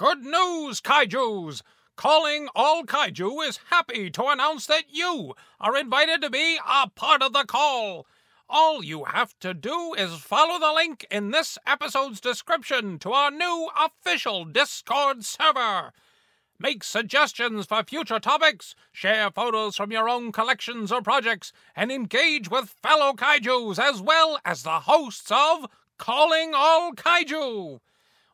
Good news, kaijus! Calling All Kaiju is happy to announce that you are invited to be a part of the call. All you have to do is follow the link in this episode's description to our new official Discord server. Make suggestions for future topics, share photos from your own collections or projects, and engage with fellow kaijus as well as the hosts of Calling All Kaiju.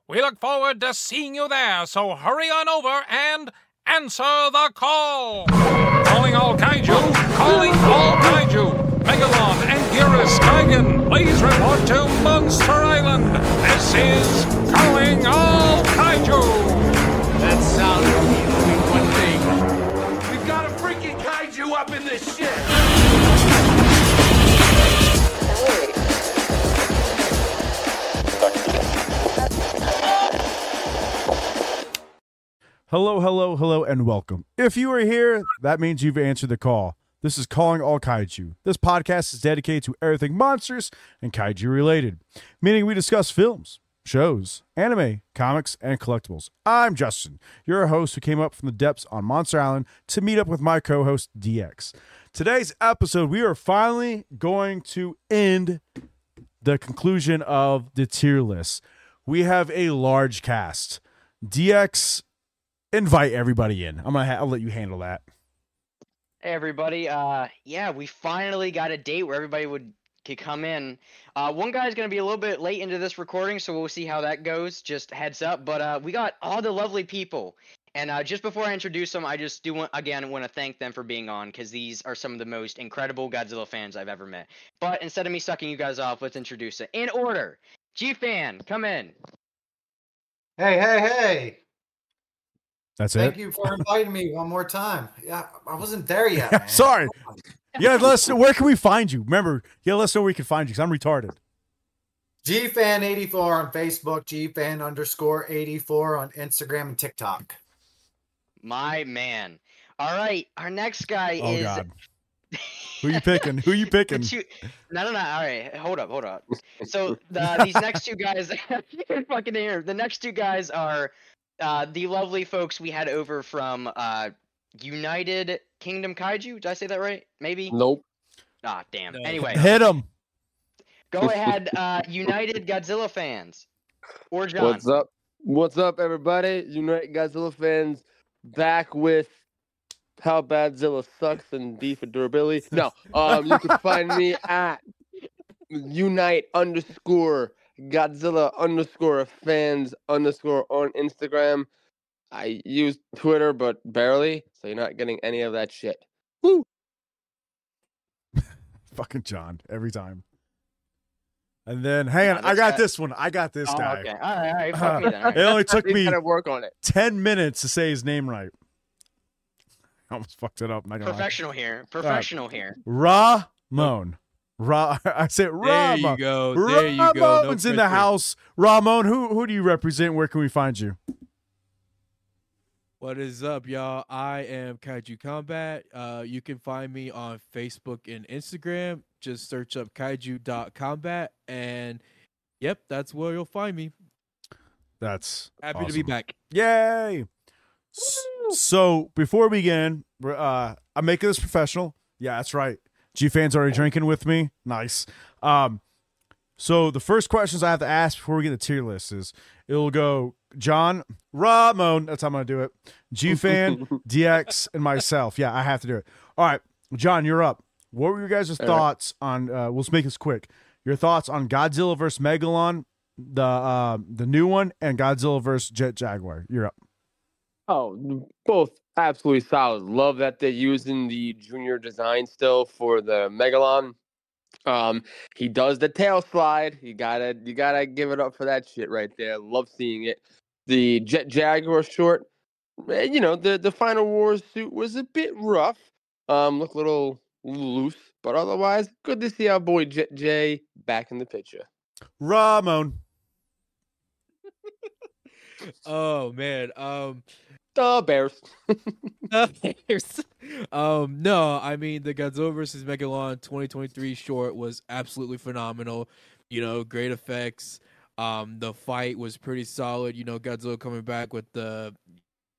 We look forward to seeing you there, so hurry on over and answer the call. Calling all kaiju, calling all kaiju. Megalon and Gearus Gigan, please report to Monster Island. This is Calling All Hello, hello, hello, and welcome. If you are here, that means you've answered the call. This is Calling All Kaiju. This podcast is dedicated to everything monsters and kaiju related, meaning we discuss films, shows, anime, comics, and collectibles. I'm Justin, your host who came up from the depths on Monster Island to meet up with my co host DX. Today's episode, we are finally going to end the conclusion of the tier list. We have a large cast. DX invite everybody in. I'm gonna ha- I'll let you handle that. Hey everybody, uh yeah, we finally got a date where everybody would could come in. Uh one guy's gonna be a little bit late into this recording, so we'll see how that goes. Just heads up. But uh we got all the lovely people. And uh, just before I introduce them, I just do want again want to thank them for being on because these are some of the most incredible Godzilla fans I've ever met. But instead of me sucking you guys off, let's introduce it in order. G fan, come in. Hey, hey, hey. That's Thank it. Thank you for inviting me one more time. Yeah, I wasn't there yet. man. Sorry. Yeah, let us know where can we find you? Remember, yeah, let us know where we can find you because I'm retarded. GFan84 on Facebook, GFan underscore 84 on Instagram and TikTok. My man. All right, our next guy Oh is God. Who you picking? Who you picking? The two- no, no, no. All right, hold up, hold up. So the, these next two guys, you're fucking here. The next two guys are uh, the lovely folks we had over from uh, United Kingdom Kaiju. Did I say that right? Maybe. Nope. Ah, damn. Anyway, Hit them. go ahead, uh, United Godzilla fans, or John. What's up? What's up, everybody? Unite Godzilla fans back with how bad Zilla sucks and D for durability. No, um, you can find me at Unite underscore Godzilla underscore fans underscore on Instagram. I use Twitter, but barely, so you're not getting any of that shit. Woo! Fucking John every time. And then, hang on, Yeah, I got guy- this one. I got this Oh, guy. okay. All right, all right. Fuck me then. all It only took me gotta work on it. ten minutes to say his name right. I almost fucked it up. Not gonna lie. Professional here. Professional here. Ramon. Ra. I said There Ramon. you go. There you go. No Ramon's in the house. Ramon, who who do you represent? Where can we find you? What is up, y'all? I am Kaiju Kombat. Uh, you can find me on Facebook and Instagram. Just search up kaiju.kombat and yep, that's where you'll find me. That's Happy to be back. Yay! S- So before we begin, we're, uh, I'm making this professional. Yeah, that's right. G fans already drinking with me. Nice. Um, so the first questions I have to ask before we get the tier list is it'll go John, Ramon. That's how I'm gonna do it. G fan, DX, and myself. Yeah, I have to do it. All right, John, you're up. What were your guys' All right. thoughts on? Uh, we'll make this quick. Your thoughts on Godzilla versus Megalon, the uh, the new one, and Godzilla versus Jet Jaguar. You're up. Oh, both absolutely solid. Love that they're using the junior design still for the Megalon. Um, he does the tail slide. You gotta, you gotta give it up for that shit right there. Love seeing it. The Jet Jaguar short, eh, you know, the the Final Wars suit was a bit rough. Um, look a little loose, but otherwise, good to see our boy Jet J back in the picture. Ramon. Oh man. Um The Bears. the Bears. um, no, I mean the Godzilla versus Megalon 2023 short was absolutely phenomenal. You know, great effects. Um, the fight was pretty solid. You know, Godzilla coming back with the,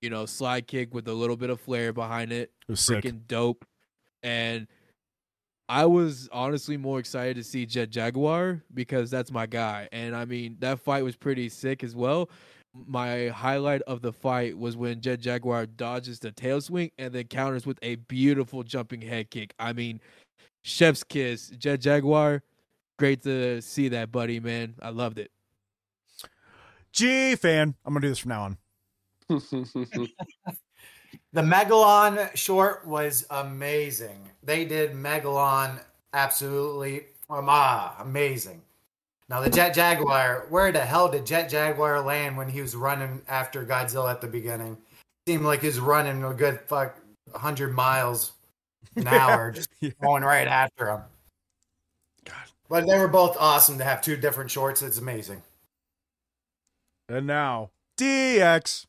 you know, slide kick with a little bit of flair behind it. It was sick. Freaking dope. And I was honestly more excited to see Jet Jaguar because that's my guy. And I mean, that fight was pretty sick as well. My highlight of the fight was when Jet Jaguar dodges the tail swing and then counters with a beautiful jumping head kick. I mean, chef's kiss. Jet Jaguar, great to see that, buddy, man. I loved it. G fan. I'm gonna do this from now on. The Megalon short was amazing. They did Megalon absolutely um, ah, amazing. Now the Jet Jaguar, where the hell did Jet Jaguar land when he was running after Godzilla at the beginning? Seemed like he was running a good fuck hundred miles an hour, just Yeah. going right after him. God. But they were both awesome to have two different shorts. It's amazing. And now DX.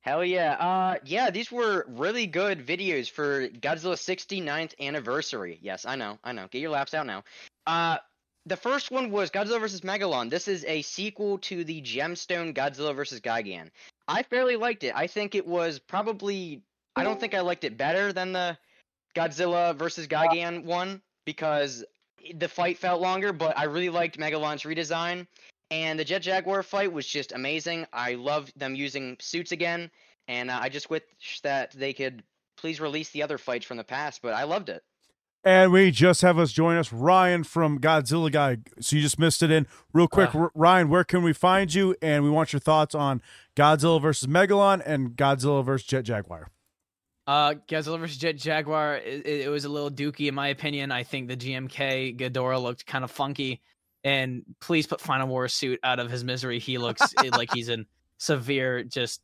Hell yeah. Uh yeah, these were really good videos for Godzilla 69th anniversary. Yes, I know. I know. Get your laps out now. Uh the first one was Godzilla vs. Megalon. This is a sequel to the Gemstone Godzilla vs. Gigan. I fairly liked it. I think it was probably I don't think I liked it better than the Godzilla vs. Gigan one because the fight felt longer, but I really liked Megalon's redesign. And the Jet Jaguar fight was just amazing. I love them using suits again, and uh, I just wish that they could please release the other fights from the past. But I loved it. And we just have us join us, Ryan from Godzilla Guy. So you just missed it in real quick. Uh. R- Ryan, where can we find you? And we want your thoughts on Godzilla versus Megalon and Godzilla versus Jet Jaguar. Uh, Godzilla versus Jet Jaguar, it, it was a little dookie in my opinion. I think the GMK Ghidorah looked kind of funky. And please put Final War suit out of his misery. He looks like he's in severe just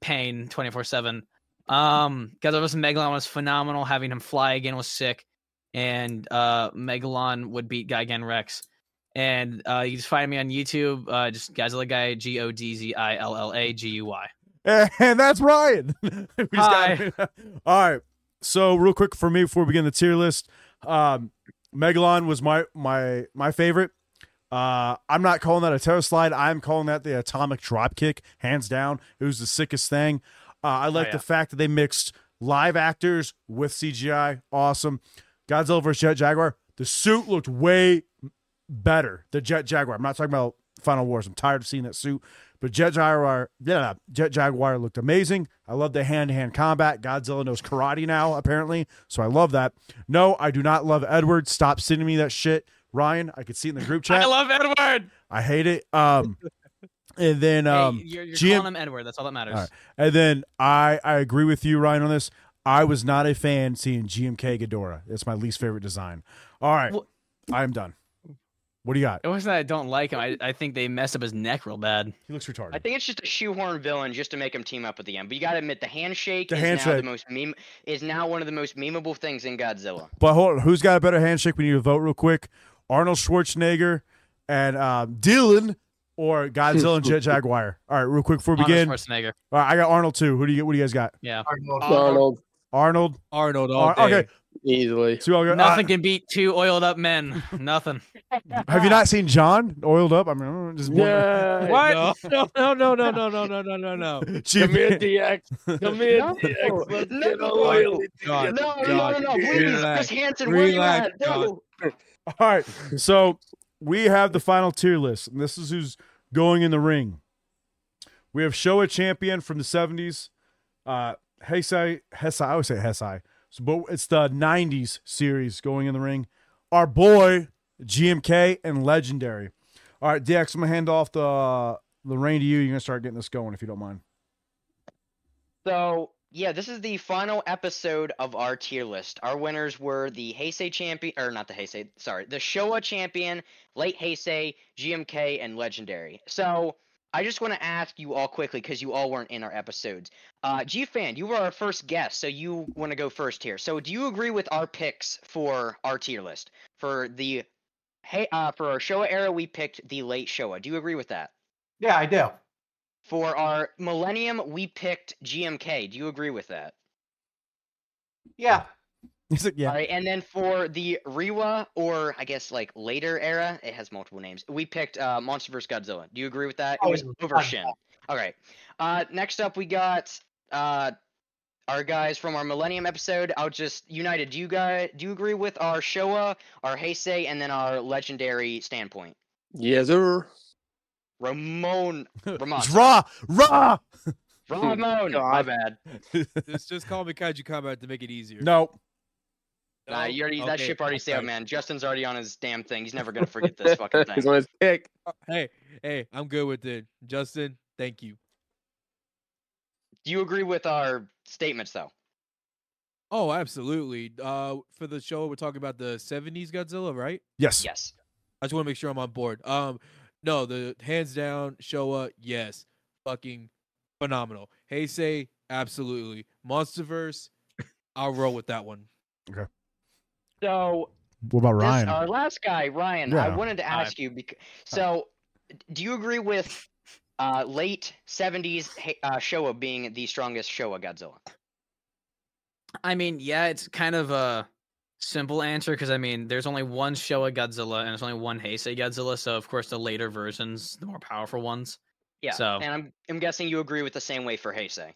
pain 24 7. Um, Godzilla versus Megalon was phenomenal. Having him fly again was sick. And uh, Megalon would beat Gigan Rex. And uh, you just find me on YouTube, uh, just Godzilla Guy, G O D Z I L L A G U Y. And that's Ryan. Hi. got- All right. So real quick for me before we begin the tier list, um, Megalon was my my my favorite. Uh, I'm not calling that a terror slide. I'm calling that the atomic drop kick, hands down. It was the sickest thing. Uh, I like yeah. the fact that they mixed live actors with CGI. Awesome. Godzilla vs. Jet Jaguar. The suit looked way better. The Jet Jaguar. I'm not talking about Final Wars. I'm tired of seeing that suit. But Jet Jaguar, yeah, Jet Jaguar looked amazing. I love the hand to hand combat. Godzilla knows karate now, apparently. So I love that. No, I do not love Edward. Stop sending me that shit. Ryan, I could see it in the group chat. I love Edward. I hate it. Um, and then um, hey, you're, you're GM calling him Edward. That's all that matters. All right. and then I I agree with you, Ryan, on this. I was not a fan seeing GMK Ghidorah. It's my least favorite design. All right, Well- I am done. What do you got? It wasn't that I don't like him. I, I think they messed up his neck real bad. He looks retarded. I think it's just a shoehorn villain just to make him team up at the end. But you gotta admit, the handshake The is now the most meme is now one of the most memeable things in Godzilla. But hold on, who's got a better handshake? We need to vote real quick. Arnold Schwarzenegger and um, Dylan or Godzilla and Jet Jaguar. All right, real quick before we Arnold begin. Schwarzenegger. All right, I got Arnold too. Who do you get? What do you guys got? Yeah. Arnold, Arnold. Arnold all Ar- day. okay, easily. so we all got, Nothing uh, can beat two oiled up men. Nothing. have you not seen John oiled up? I mean, just Yeah. What? No, no, no, no, no, no, no, no, no, no. Chief- Come here, DX. Come here, No. DX. Let's No. get oily God. No, no, no, God, no, please, relax. Chris Hansen, where you Relax, at? No. All right. So we have the final tier list, and this is who's going in the ring. We have Showa champion from the 70s, uh, Heisei, Hesai, I always say Hesai, so, but it's the 90s series going in the ring. Our boy, GMK, and Legendary. All right, DX, I'm going to hand off the, the reign to you. You're going to start getting this going if you don't mind. So yeah, this is the final episode of our tier list. Our winners were the Heisei champion, or not the Heisei, sorry, the Showa champion, late Heisei, GMK, and Legendary. So I just want to ask you all quickly because you all weren't in our episodes. Uh, G Fan, you were our first guest, so you want to go first here. So do you agree with our picks for our tier list for the hey uh, for our Showa era? We picked the late Showa. Do you agree with that? Yeah, I do. For our Millennium, we picked GMK. Do you agree with that? Yeah. He's like, yeah. All right, and then for the Reiwa or I guess like later era, it has multiple names. We picked uh, Monsterverse Godzilla. Do you agree with that? Oh, it was yeah, over fine. Shin. All right. Uh, next up, we got uh, our guys from our Millennium episode. I'll just United. Do you guys do you agree with our Showa, our Heisei, and then our legendary standpoint? Yes, sir. Ramon. Ramon. It's raw, raw. Ramon. My bad. just, just call me Kaiju Kombat to make it easier. no, Nah, you already that ship already sailed, man. Justin's already on his damn thing. He's never gonna forget this fucking He's thing. on his pick. Hey, hey, I'm good with it. Justin, thank you. Do you agree with our statements though? Oh, absolutely. Uh, for the show, we're talking about the '70s Godzilla, right? yes, Yes. I just want to make sure I'm on board. Um, no, the hands down Showa, yes, fucking phenomenal. Heisei, absolutely. Monsterverse, I'll roll with that one. So What about this, Ryan? our last guy, Ryan, Yeah. I wanted to Hi. ask you because so d- do you agree with uh, late '70s He- uh, Showa being the strongest Showa Godzilla? I mean, yeah, it's kind of a simple answer because I mean, there's only one Showa Godzilla and there's only one Heisei Godzilla, so of course the later versions, the more powerful ones. Yeah. So- and I'm I'm guessing you agree with the same way for Heisei.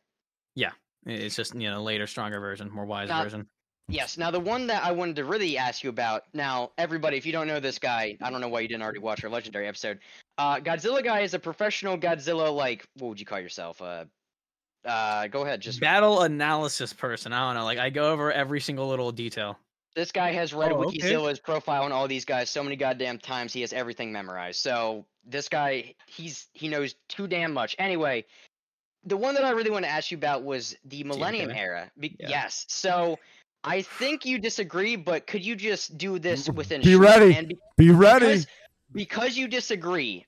Yeah, It's just you know later, stronger version, more wise Not- version. Yes. Now the one that I wanted to really ask you about. Now, everybody, if you don't know this guy, I don't know why you didn't already watch our legendary episode. Uh, Godzilla guy is a professional Godzilla. Like, what would you call yourself? Uh, uh, go ahead. Just Battle analysis person. I don't know. Like I go over every single little detail. this guy has read Oh, okay. Wikizilla's profile on all these guys so many goddamn times. He has everything memorized. So this guy, he's he knows too damn much. Anyway, the one that I really want to ask you about was the Millennium okay. era. Be- Yeah. Yes. So. I think you disagree, but could you just do this within? Be short ready. and be- Be ready. because, because you disagree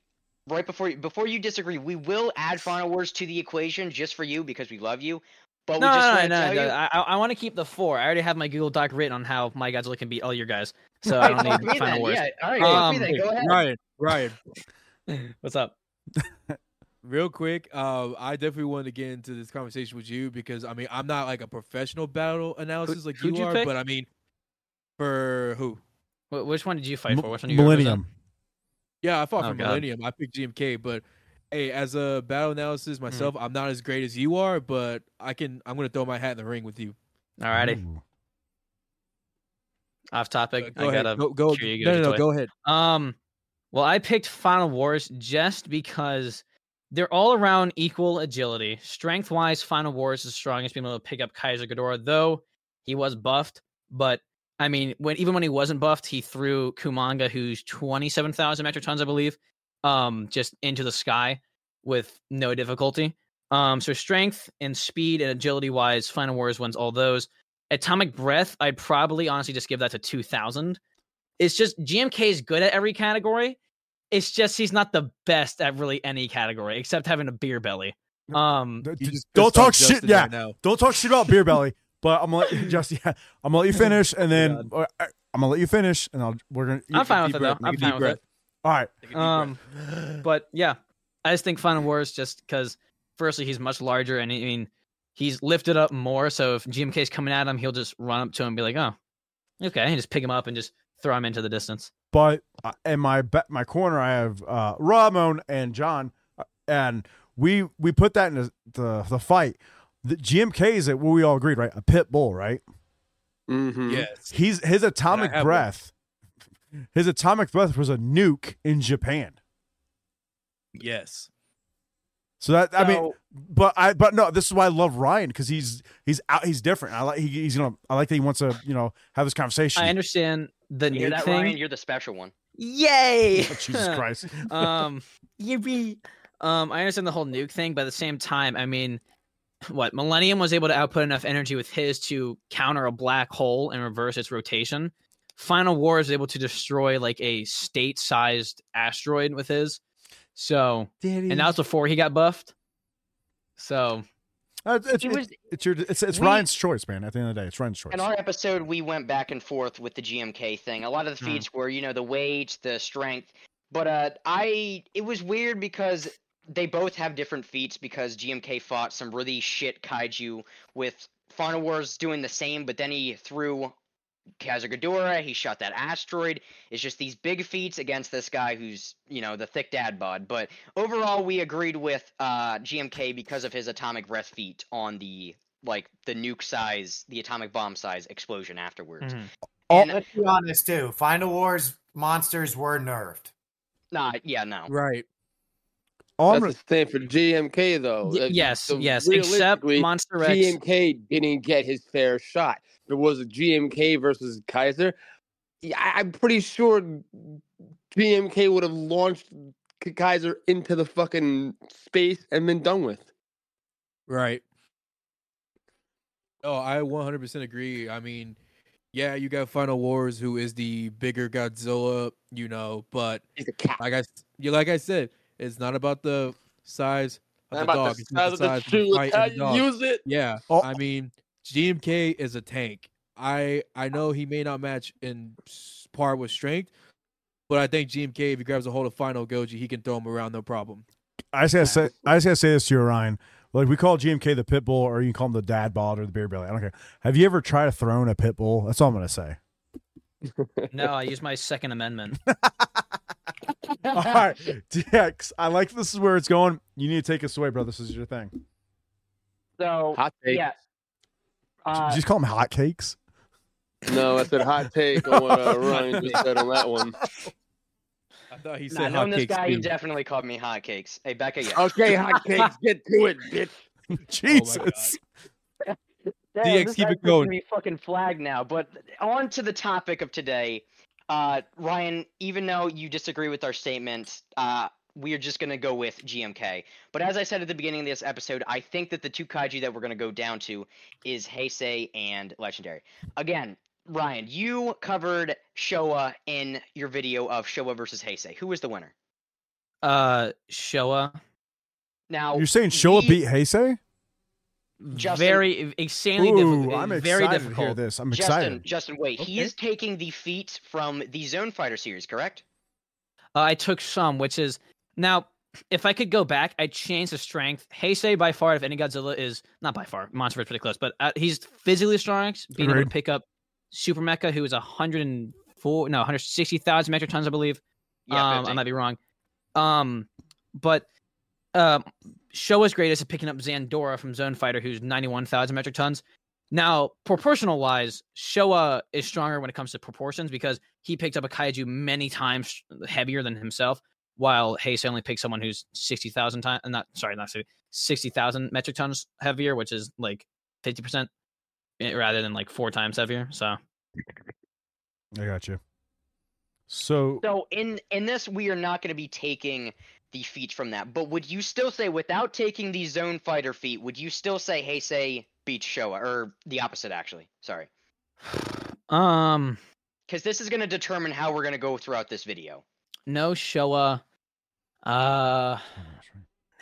right before you, before you disagree we will add final words to the equation just for you because we love you but No, we just no, want no, to no, tell no. you I, I want to keep the four. I already have my Google Doc written on how my Godzilla can beat all your guys, so I don't need me final then. words. yeah all right Um, fuck me then. go ahead Ryan, Ryan, What's up? real quick, uh, I definitely wanted to get into this conversation with you because I mean I'm not like a professional battle analysis like who'd you you are, pick? but I mean, for who? Wh- Which one did you fight M- for? Which one you? Millennium. Yeah, I fought Oh, for God. Millennium. I picked GMK, but hey, as a battle analysis Hmm. myself, I'm not as great as you are, but I can. I'm gonna throw my hat in the ring with you. Alrighty, Ooh. off topic. Uh, go I ahead. gotta Go go. hear No, no, no. Go ahead. Um, well, I picked Final Wars just because they're all around equal agility. Strength wise, Final Wars is the strongest, being able to pick up Kaiser Ghidorah, though he was buffed. But I mean, when even when he wasn't buffed, he threw Kumonga, who's twenty seven thousand metric tons, I believe, um, just into the sky with no difficulty. Um, so strength and speed and agility wise, Final Wars wins all those. Atomic Breath, I'd probably honestly just give that to two thousand it's just GMK is good at every category. It's just he's not the best at really any category except having a beer belly. Um, D- You d- just don't talk shit. Justin Yeah, right don't talk shit about beer belly. But I'm gonna let you just yeah, I'm gonna let you finish, and then uh, I'm gonna let you finish, and I'll we're gonna. I'm fine deep with it though. breath, make I'm a fine deep with it. All right, Take a deep Um, but yeah, I just think Final Wars just because firstly he's much larger and I mean he's lifted up more. So if GMK's coming at him, he'll just run up to him and be like, "Oh, okay," and just pick him up and just throw him into the distance. But uh, in my my corner, I have uh, Ramon and John, uh, and we we put that in the the, the fight. The GMK is at what we all agreed, right? A pit bull, right? Mm-hmm. yes. He's his atomic have one. breath. His atomic breath was a nuke in Japan. Yes. So that I mean, but I but no, this is why I love Ryan because he's he's out he's different. I like he, he's gonna I like that he wants to you know have this conversation. I understand the you hear nuke that thing. ryan? You're the special one. Yay! Oh, Jesus Christ! um yippee! um i understand the whole nuke thing but at the same time i mean what millennium was able to output enough energy with his to counter a black hole and reverse its rotation. Final war is able to destroy like a state sized asteroid with his. So and that was before he got buffed. So Uh, it's, He it's, was- it's your it's it's we- Ryan's choice, man. At the end of the day, it's Ryan's choice. in our episode we went back and forth with the gmk thing a lot of the Hmm. feats were you know the weight the strength but uh i it was weird because they both have different feats because gmk fought some really shit kaiju with final wars doing the same but then he threw Kaiser Ghidorah. He shot that asteroid. It's just these big feats against this guy who's you know the thick dad bod. But overall, we agreed with uh, GMK because of his atomic breath feat on the like the nuke size, the atomic bomb size explosion afterwards. Mhm. And Let's be honest too. Final Wars monsters were nerfed. nah, yeah, no. Right. All I'm That's gonna- the same for GMK though. Y- yes, so yes. Except Monster X. GMK didn't get his fair shot. If it was a GMK versus Kaiser, I- I'm pretty sure GMK would have launched K- Kaiser into the fucking space and been done with. Right. Oh, I 100% agree. I mean, yeah, you got Final Wars, who is the bigger Godzilla, you know, but He's a cat. like I, s- you like I said, it's not about the size of the dog. the it's about size the of the size of the shoe, fight how you use it. Yeah, Oh. I mean, GMK is a tank. I I know he may not match in par with strength, but I think GMK, if he grabs a hold of Final Goji, he can throw him around no problem. I just gotta say, I just gotta say this to you, Ryan. Like we call GMK the pit bull, or you can call him the dad bod or the beer belly. I don't care. Have you ever tried to throw in a pit bull? That's all I'm gonna say. No, I use my Second Amendment. all right, DX. I like this is where it's going. You need to take us away, bro. This is your thing. So Hot take. yeah. Did Uh, you just call them hot cakes? No, I said hot take on what uh, Ryan just said on that one. I thought he nah, said knowing this hotcakes. guy, he definitely called me hot cakes. Hey, Becca, yeah. Okay, hot cakes, get to it, bitch. Jesus. Damn, DX, keep it going. gonna Be fucking flagged now. But on to the topic of today, uh, Ryan. Even though you disagree with our statement, uh, we are just gonna go with GMK. But as I said at the beginning of this episode, I think that the two kaiju that we're gonna go down to is Heisei and Legendary. Again, Ryan, you covered Showa in your video of Showa versus Heisei. Who was the winner? Uh, Showa. Now You're saying Showa we- beat Heisei? Justin- very insanely Ooh, difficult. I'm very excited to hear difficult. this. I'm Justin, excited. Justin, wait. He is taking the feat from the Zone Fighter series, correct? Uh, I took some, which is now. If I could go back, I'd change the strength. Heisei by far, if any Godzilla is not by far, Monster is pretty close, but uh, he's physically strong, being able to pick up Super Mecha, who is 104, no, 160,000 metric tons, I believe. Yeah, um, I might be wrong. Um, but um, Showa's greatest at picking up Zandora from Zone Fighter, who's 91,000 metric tons. Now, proportional wise, Showa is stronger when it comes to proportions because he picked up a kaiju many times heavier than himself, while Heisei only picked someone who's 60,000 times, not sorry, not 60, 60,000 metric tons heavier, which is like 50% eh, rather than like four times heavier. So, I got you. So So in in this, we are not going to be taking the feat from that. But would you still say, without taking the Zone Fighter feat, would you still say Heisei beats Showa, or the opposite? Actually, sorry, um, because this is going to determine how we're going to go throughout this video. no Showa. Uh,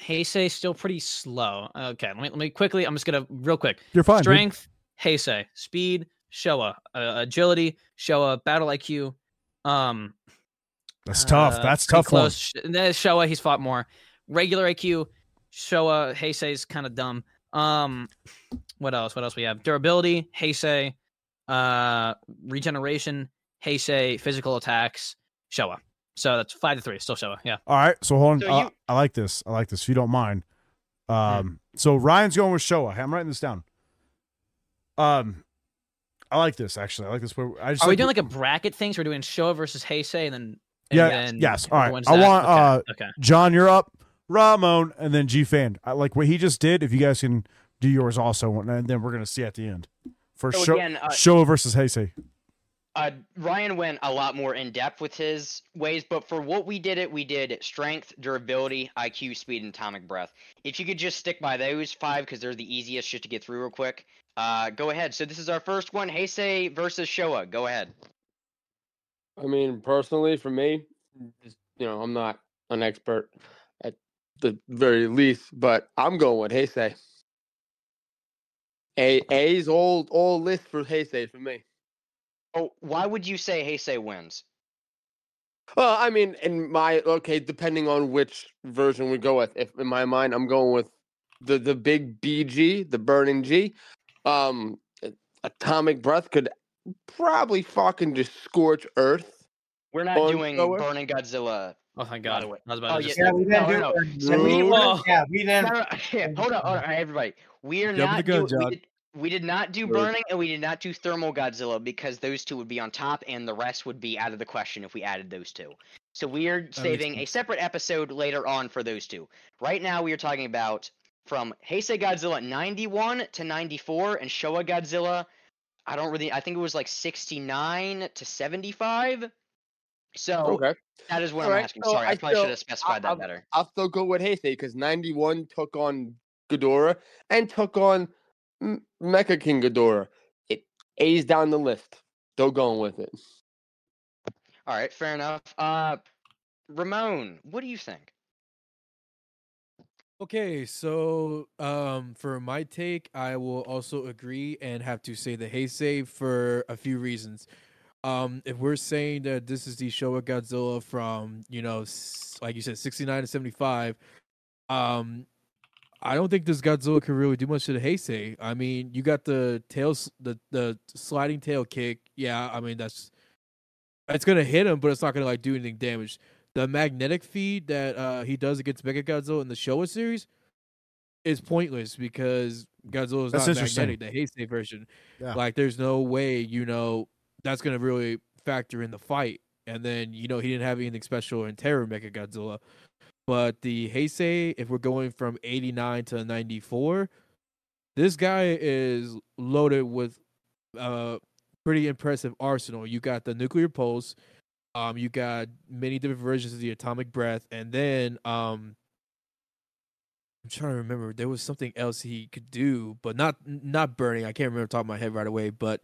Heisei still pretty slow. Okay, let me let me quickly. I'm just gonna real quick. you're fine. dude. Strength, Heisei. Speed, Showa. Uh, agility, Showa. Battle IQ. Um, That's tough. uh, That's pretty tough one. close. Sh- then Showa, he's fought more. Regular AQ, Showa. Heisei's kind of dumb. Um, what else? What else we have? Durability, Heisei. Uh, regeneration, Heisei. Physical attacks, Showa. So that's five to three. Still Showa. Yeah. All right, so hold on. So Uh, you- I like this. I like this. If you don't mind, um, so Ryan's going with Showa. I'm writing this down. Um, I like this actually. I like this. Where I just Are we like- doing like a bracket thing? So we're doing Showa versus Heisei, and then and Yeah, then yes, all right. I that? want, uh, okay. okay. John? You're up. Ramon and then G Fan. I like what he just did. If you guys can do yours also, and then we're gonna see at the end for So Sho- again, uh, Showa versus Heisei. uh, Ryan went a lot more in depth with his ways, but for what we did, it we did strength, durability, IQ, speed, and atomic breath. If you could just stick by those five, because they're the easiest just to get through real quick. Uh, go ahead. So this is our first one: Heisei versus Showa. Go ahead. I mean, personally, for me, just, you know, I'm not an expert at the very least, but I'm going with Heisei. A A's all all list for Heisei for me. Oh, why would you say Heisei wins? Well, I mean, in my okay, depending on which version we go with. If in my mind, I'm going with the the big BG, the burning G. Um, atomic breath could probably fucking just scorch Earth. We're not On doing Showa? Burning Godzilla. Oh thank God! I was about Oh, to yeah. just. Yeah, we didn't No, do no, it. no. we, we- Oh. yeah, we No, didn't. no, yeah, hold on, hold on, everybody. We are Jump not the gun, do- we, did, we did not do Good. burning and we did not do thermal Godzilla because those two would be on top and the rest would be out of the question if we added those two. So we are saving a separate episode later on for those two. Right now we are talking about from Heisei Godzilla 91 to 94 and Showa Godzilla I don't really I think it was like 69 to 75. So Okay. that is what Alright, I'm asking. so Sorry, I, I probably still- should have specified that I'll- better. I'll still go with Heisei because 91 took on Ghidorah and took on M- Mecha King Ghidorah. It A's down the list. Still going with it. All right, fair enough. Uh, Ramon, what do you think? Okay, so um, for my take, I will also agree and have to say the Heisei for a few reasons. Um, if we're saying that this is the Showa Godzilla from you know, like you said, sixty nine to seventy five, um, I don't think this Godzilla can really do much to the Heisei. I mean, you got the tails, the the sliding tail kick. Yeah, I mean that's it's gonna hit him, but it's not gonna like do anything damage the magnetic feed that uh, he does against Mechagodzilla in the Showa series is pointless because Godzilla is That's not magnetic, the Heisei version. Yeah. Like, there's no way, you know, that's going to really factor in the fight. And then, you know, he didn't have anything special in Terror Mechagodzilla. But the Heisei, if we're going from 89 to 94, this guy is loaded with uh pretty impressive arsenal. You got the nuclear pulse, um, you got many different versions of the atomic breath, and then um, I'm trying to remember there was something else he could do, but not not burning. I can't remember top of my head right away, but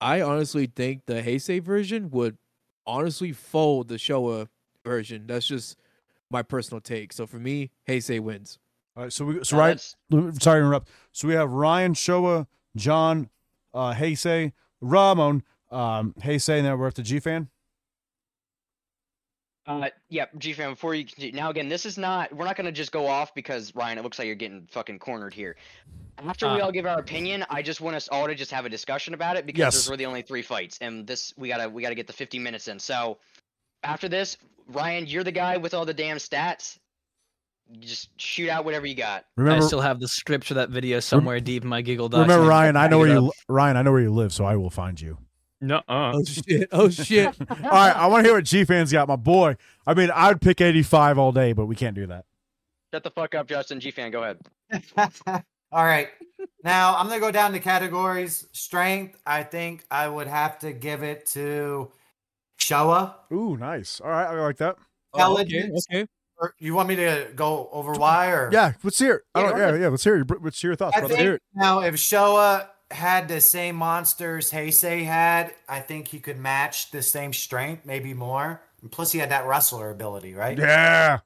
I honestly think the Heisei version would honestly fold the Showa version. That's just my personal take. So for me, Heisei wins. All right, so we so right. Sorry to interrupt. So we have Ryan Showa, John, uh, Heisei, Ramon, um, Heisei, and then we're up to G fan. Uh, yeah, G fam. Before you continue, now again, this is not. We're not gonna just go off because Ryan. It looks like you're getting fucking cornered here. After we Ah. all give our opinion, I just want us all to just have a discussion about it because Yes. those were the only three fights, and this we gotta we gotta get the 50 minutes in. So after this, Ryan, you're the guy with all the damn stats. You just shoot out whatever you got. Remember, I still have the script for that video somewhere deep in my Giggle Docs. remember Ryan. I know where you up. Ryan. I know where you live, so I will find you. No. Oh shit! Oh shit! All right, I want to hear what G fans got, my boy. I mean, I'd pick 85 all day, but we can't do that. Shut the fuck up, Justin. G fan, go ahead. All right. Now I'm gonna go down the categories. Strength, I think I would have to give it to Showa. Ooh, nice. All right, I like that. Oh, okay, Intelligence. okay. You want me to go over why or Yeah, let's hear. It. I Yeah, don't, yeah, yeah. Let's hear. Your, let's hear your thoughts, I brother. think now if Showa had the same monsters Heisei had, I think he could match the same strength, maybe more. And plus, he had that wrestler ability, right? Yeah.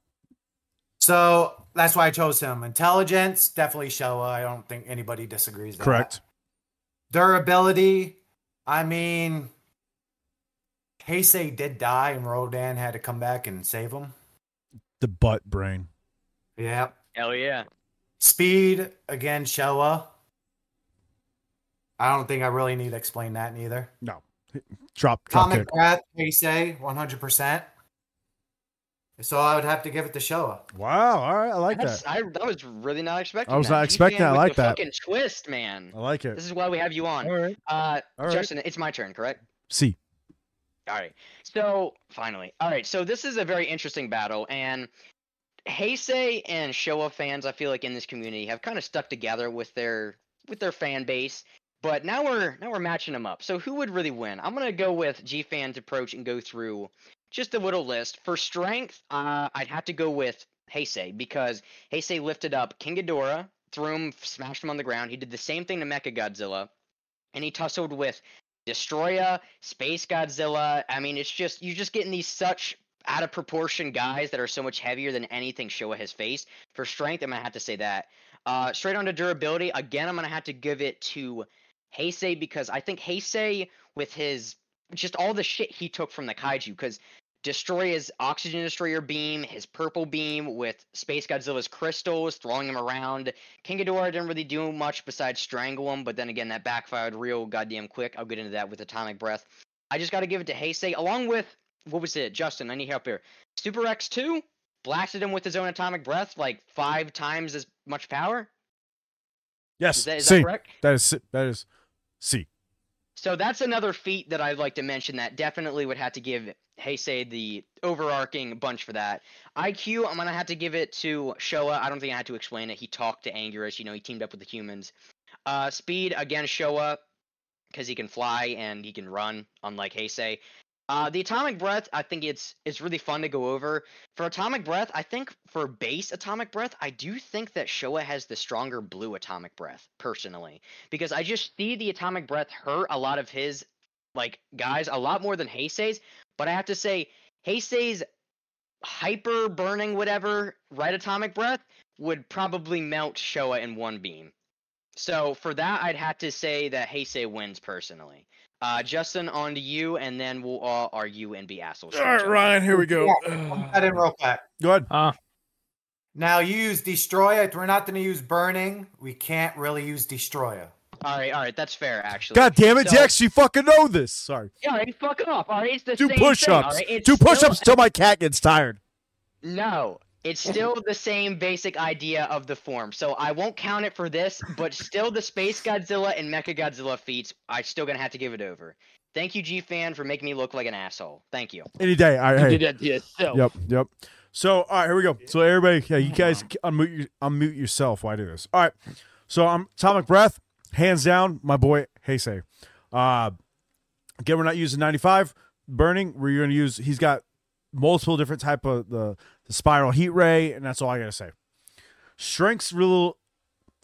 So that's why I chose him. Intelligence, definitely Showa. I don't think anybody disagrees. with that. Correct. Durability, I mean, Heisei did die, and Rodan had to come back and save him. The butt brain. Yeah. Hell yeah. Speed again, Showa. I don't think I really need to explain that neither. No. Drop, drop Comic kick. breath, Heisei, one hundred percent. So I would have to give it to Showa. Wow. All right, I like That's, that. I, that was really not expecting. I was not G expecting that. I like the that. Fucking twist, man. I like it. This is why we have you on. All right. Uh, All right. Justin, it's my turn, correct? See. All right. So finally, all right. So this is a very interesting battle, and Heisei and Showa fans, I feel like in this community, have kind of stuck together with their with their fan base. But now we're now we're matching them up. So who would really win? I'm gonna go with G fans approach and go through just a little list. For strength, uh, I'd have to go with Heisei because Heisei lifted up King Ghidorah, threw him, smashed him on the ground. He did the same thing to Mecha Godzilla, and he tussled with Destoroyah, Space Godzilla. I mean, it's just you're just getting these such out of proportion guys that are so much heavier than anything Showa has faced. For strength, I'm gonna have to say that. Uh, straight on to durability, again, I'm gonna have to give it to Heisei because I think Heisei with his just all the shit he took from the kaiju because destroy his oxygen destroyer beam, his purple beam with Space Godzilla's crystals, throwing him around. King Ghidorah didn't really do much besides strangle him, but then again, that backfired real goddamn quick. I'll get into that with Atomic Breath. I just got to give it to Heisei, along with, what was it? Justin, I need help here. Super X2 blasted him with his own Atomic Breath, like five times as much power. Yes, Is that, is C. that correct? That is that is C. So that's another feat that I'd like to mention that definitely would have to give Heisei the overarching bunch for that. IQ, I'm gonna have to give it to Showa. I don't think I had to explain it. He talked to Anguirus, you know, he teamed up with the humans. Uh, speed again, Showa, because he can fly and he can run, unlike Heisei. Uh, the atomic breath, I think it's it's really fun to go over. For atomic breath, I think for base atomic breath, I do think that Showa has the stronger blue atomic breath personally, because I just see the atomic breath hurt a lot of his like guys a lot more than Heisei's. But I have to say, Heisei's hyper burning whatever red atomic breath would probably melt Showa in one beam. So for that, I'd have to say that Heisei wins personally. Uh, Justin, on to you, and then we'll all argue and be assholes. to All each right, other. Ryan, here we go. Put that in real quick. Go ahead. Uh, Now you use Destoroyah. We're not going to use burning. We can't really use Destoroyah. All right, all right, that's fair, actually. God damn it, So- Jax! You fucking know this. Sorry. Yeah, all right, fuck off. All right, it's the Do same push-ups. thing, all right? It's Do push-ups till my cat gets tired. No, it's still the same basic idea of the form. So I won't count it for this, but still the Space Godzilla and Mecha Godzilla feats, I'm still gonna have to give it over. Thank you, G Fan, for making me look like an asshole. Thank you. Any day. All right. You Hey. did that to yourself. Yep. Yep. So, all right, here we go. So, everybody, yeah, you guys unmute, your- unmute yourself while I do this. All right. So, I'm Atomic Breath, hands down, my boy Heisei. Uh, again, we're not using 95 burning. We're going to use. He's got multiple different type of the the spiral heat ray, and that's all I got to say. Strength's real.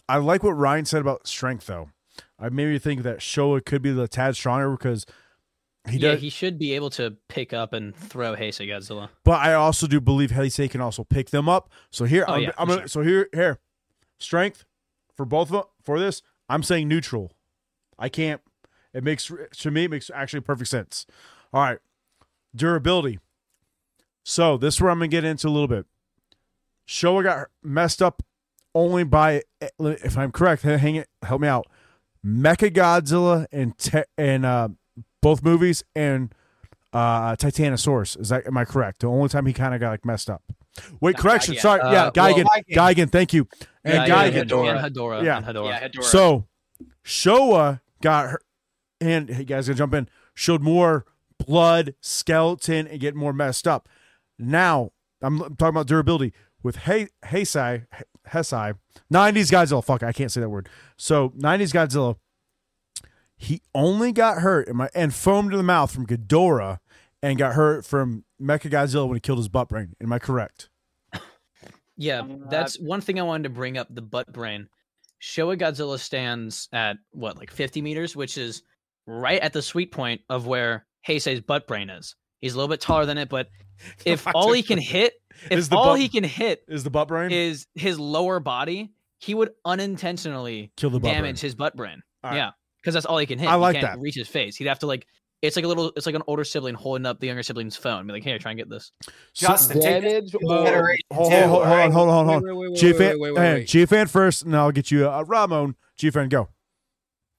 I like what Ryan said about strength, though. I made me think that Showa could be the tad stronger because he yeah, does. he should be able to pick up and throw Heisei Godzilla. But I also do believe Heisei can also pick them up. So here, Oh, I'm, yeah, I'm gonna, so here, here, strength for both of them, for this. I'm saying neutral. I can't. It makes to me it makes actually perfect sense. All right, durability. So this is where I'm gonna get into a little bit. Showa got messed up only by, if I'm correct, hang it, help me out. Mecha Godzilla and te- and uh, both movies and uh Titanosaurus. Is that am I correct? The only time he kind of got like messed up. Wait, No, correction. Gigan. Sorry, Uh, yeah, well, Gigan, Gigan. Gigan. Thank you. And yeah, Gigan. yeah, and Hedorah. Yeah. And Hedorah. Yeah, Hedorah. So Showa got her, and hey guys, gonna jump in. Showed more blood, skeleton, and get more messed up. Now I'm, talking about durability with Hey Heisei Hesai 90s Godzilla. Fuck, I can't say that word. So 90s Godzilla. He only got hurt in my, and foamed to the mouth from Ghidorah, and got hurt from Mecha Godzilla when he killed his butt brain. Am I correct? Yeah, that's one thing I wanted to bring up the butt brain. Showa Godzilla stands at what, like 50 meters, which is right at the sweet point of where Heisei's butt brain is. He's a little bit taller than it, but if all he can hit, if the all butt- he can hit Is the butt brain is his lower body, he would unintentionally kill the butt damage brain? his butt brain. All right. Yeah, because that's all he can hit. I He like can't that. Reach his face. He'd have to like. It's like a little. It's like an older sibling holding up the younger sibling's phone. Be like, here, try and get this. Justin, take Damage into or consideration Hold, hold, hold, hold on, hold on, hold on. G fan. G fan first, and I'll get you uh, Ramon. G fan, go.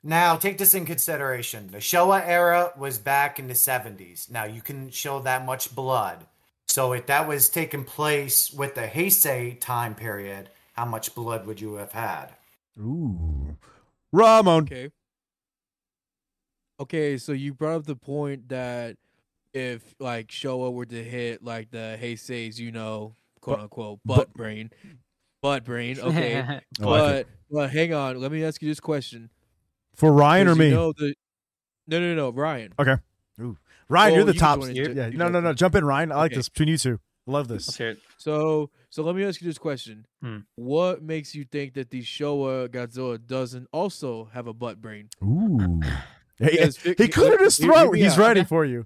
Now, take this in consideration. The Showa era was back in the 70s. Now, you can show that much blood. So, if that was taking place with the Heisei time period, how much blood would you have had? Ooh, Ramon. Okay. Okay, so you brought up the point that if like Showa were to hit like the Heisei's, you know, quote But- unquote but- butt brain, butt brain. Okay, I like but but hang on, let me ask you this question. For Ryan or 'Cause you me? know the- no, no, no, Ryan. Okay. Ooh. Ryan, Well, you're the you top. Yeah, ju- yeah. you No, no, no. Jump in, Ryan. I like Okay. this between you two. Love this. hear. So so let me ask you this question: Hmm. What makes you think that the Showa Godzilla doesn't also have a butt brain? Ooh. He, he he- cleared his hear- hear throat. He's out. ready for you.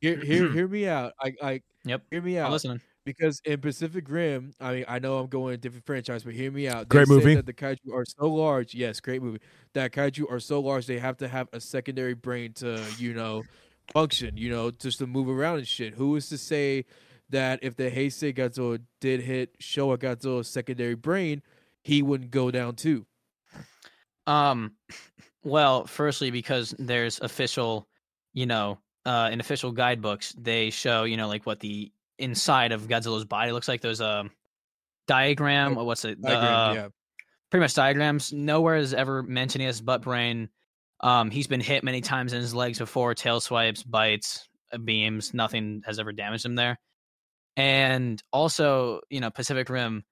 Hear hear hear me out. I I Yep. hear me out. I'm out. listening. Because in Pacific Rim, I mean, I know I'm going a different franchise, but hear me out. Great movie. Say that the kaiju are so large. Yes, great movie. That kaiju are so large, they have to have a secondary brain to, you know, function, you know, just to move around and shit. Who is to say that if the Heisei Godzilla did hit Showa Godzilla's secondary brain, he wouldn't go down too? Um, well, firstly, because there's official, you know, uh, in official guidebooks, they show, you know, like what the inside of Godzilla's body looks like. Those um diagram, or what's it? Diagram, uh, yeah. pretty much diagrams. Nowhere is ever mentioned his butt brain. Um, he's been hit many times in his legs before, tail swipes, bites, uh, beams. Nothing has ever damaged him there. And also, you know, Pacific Rim.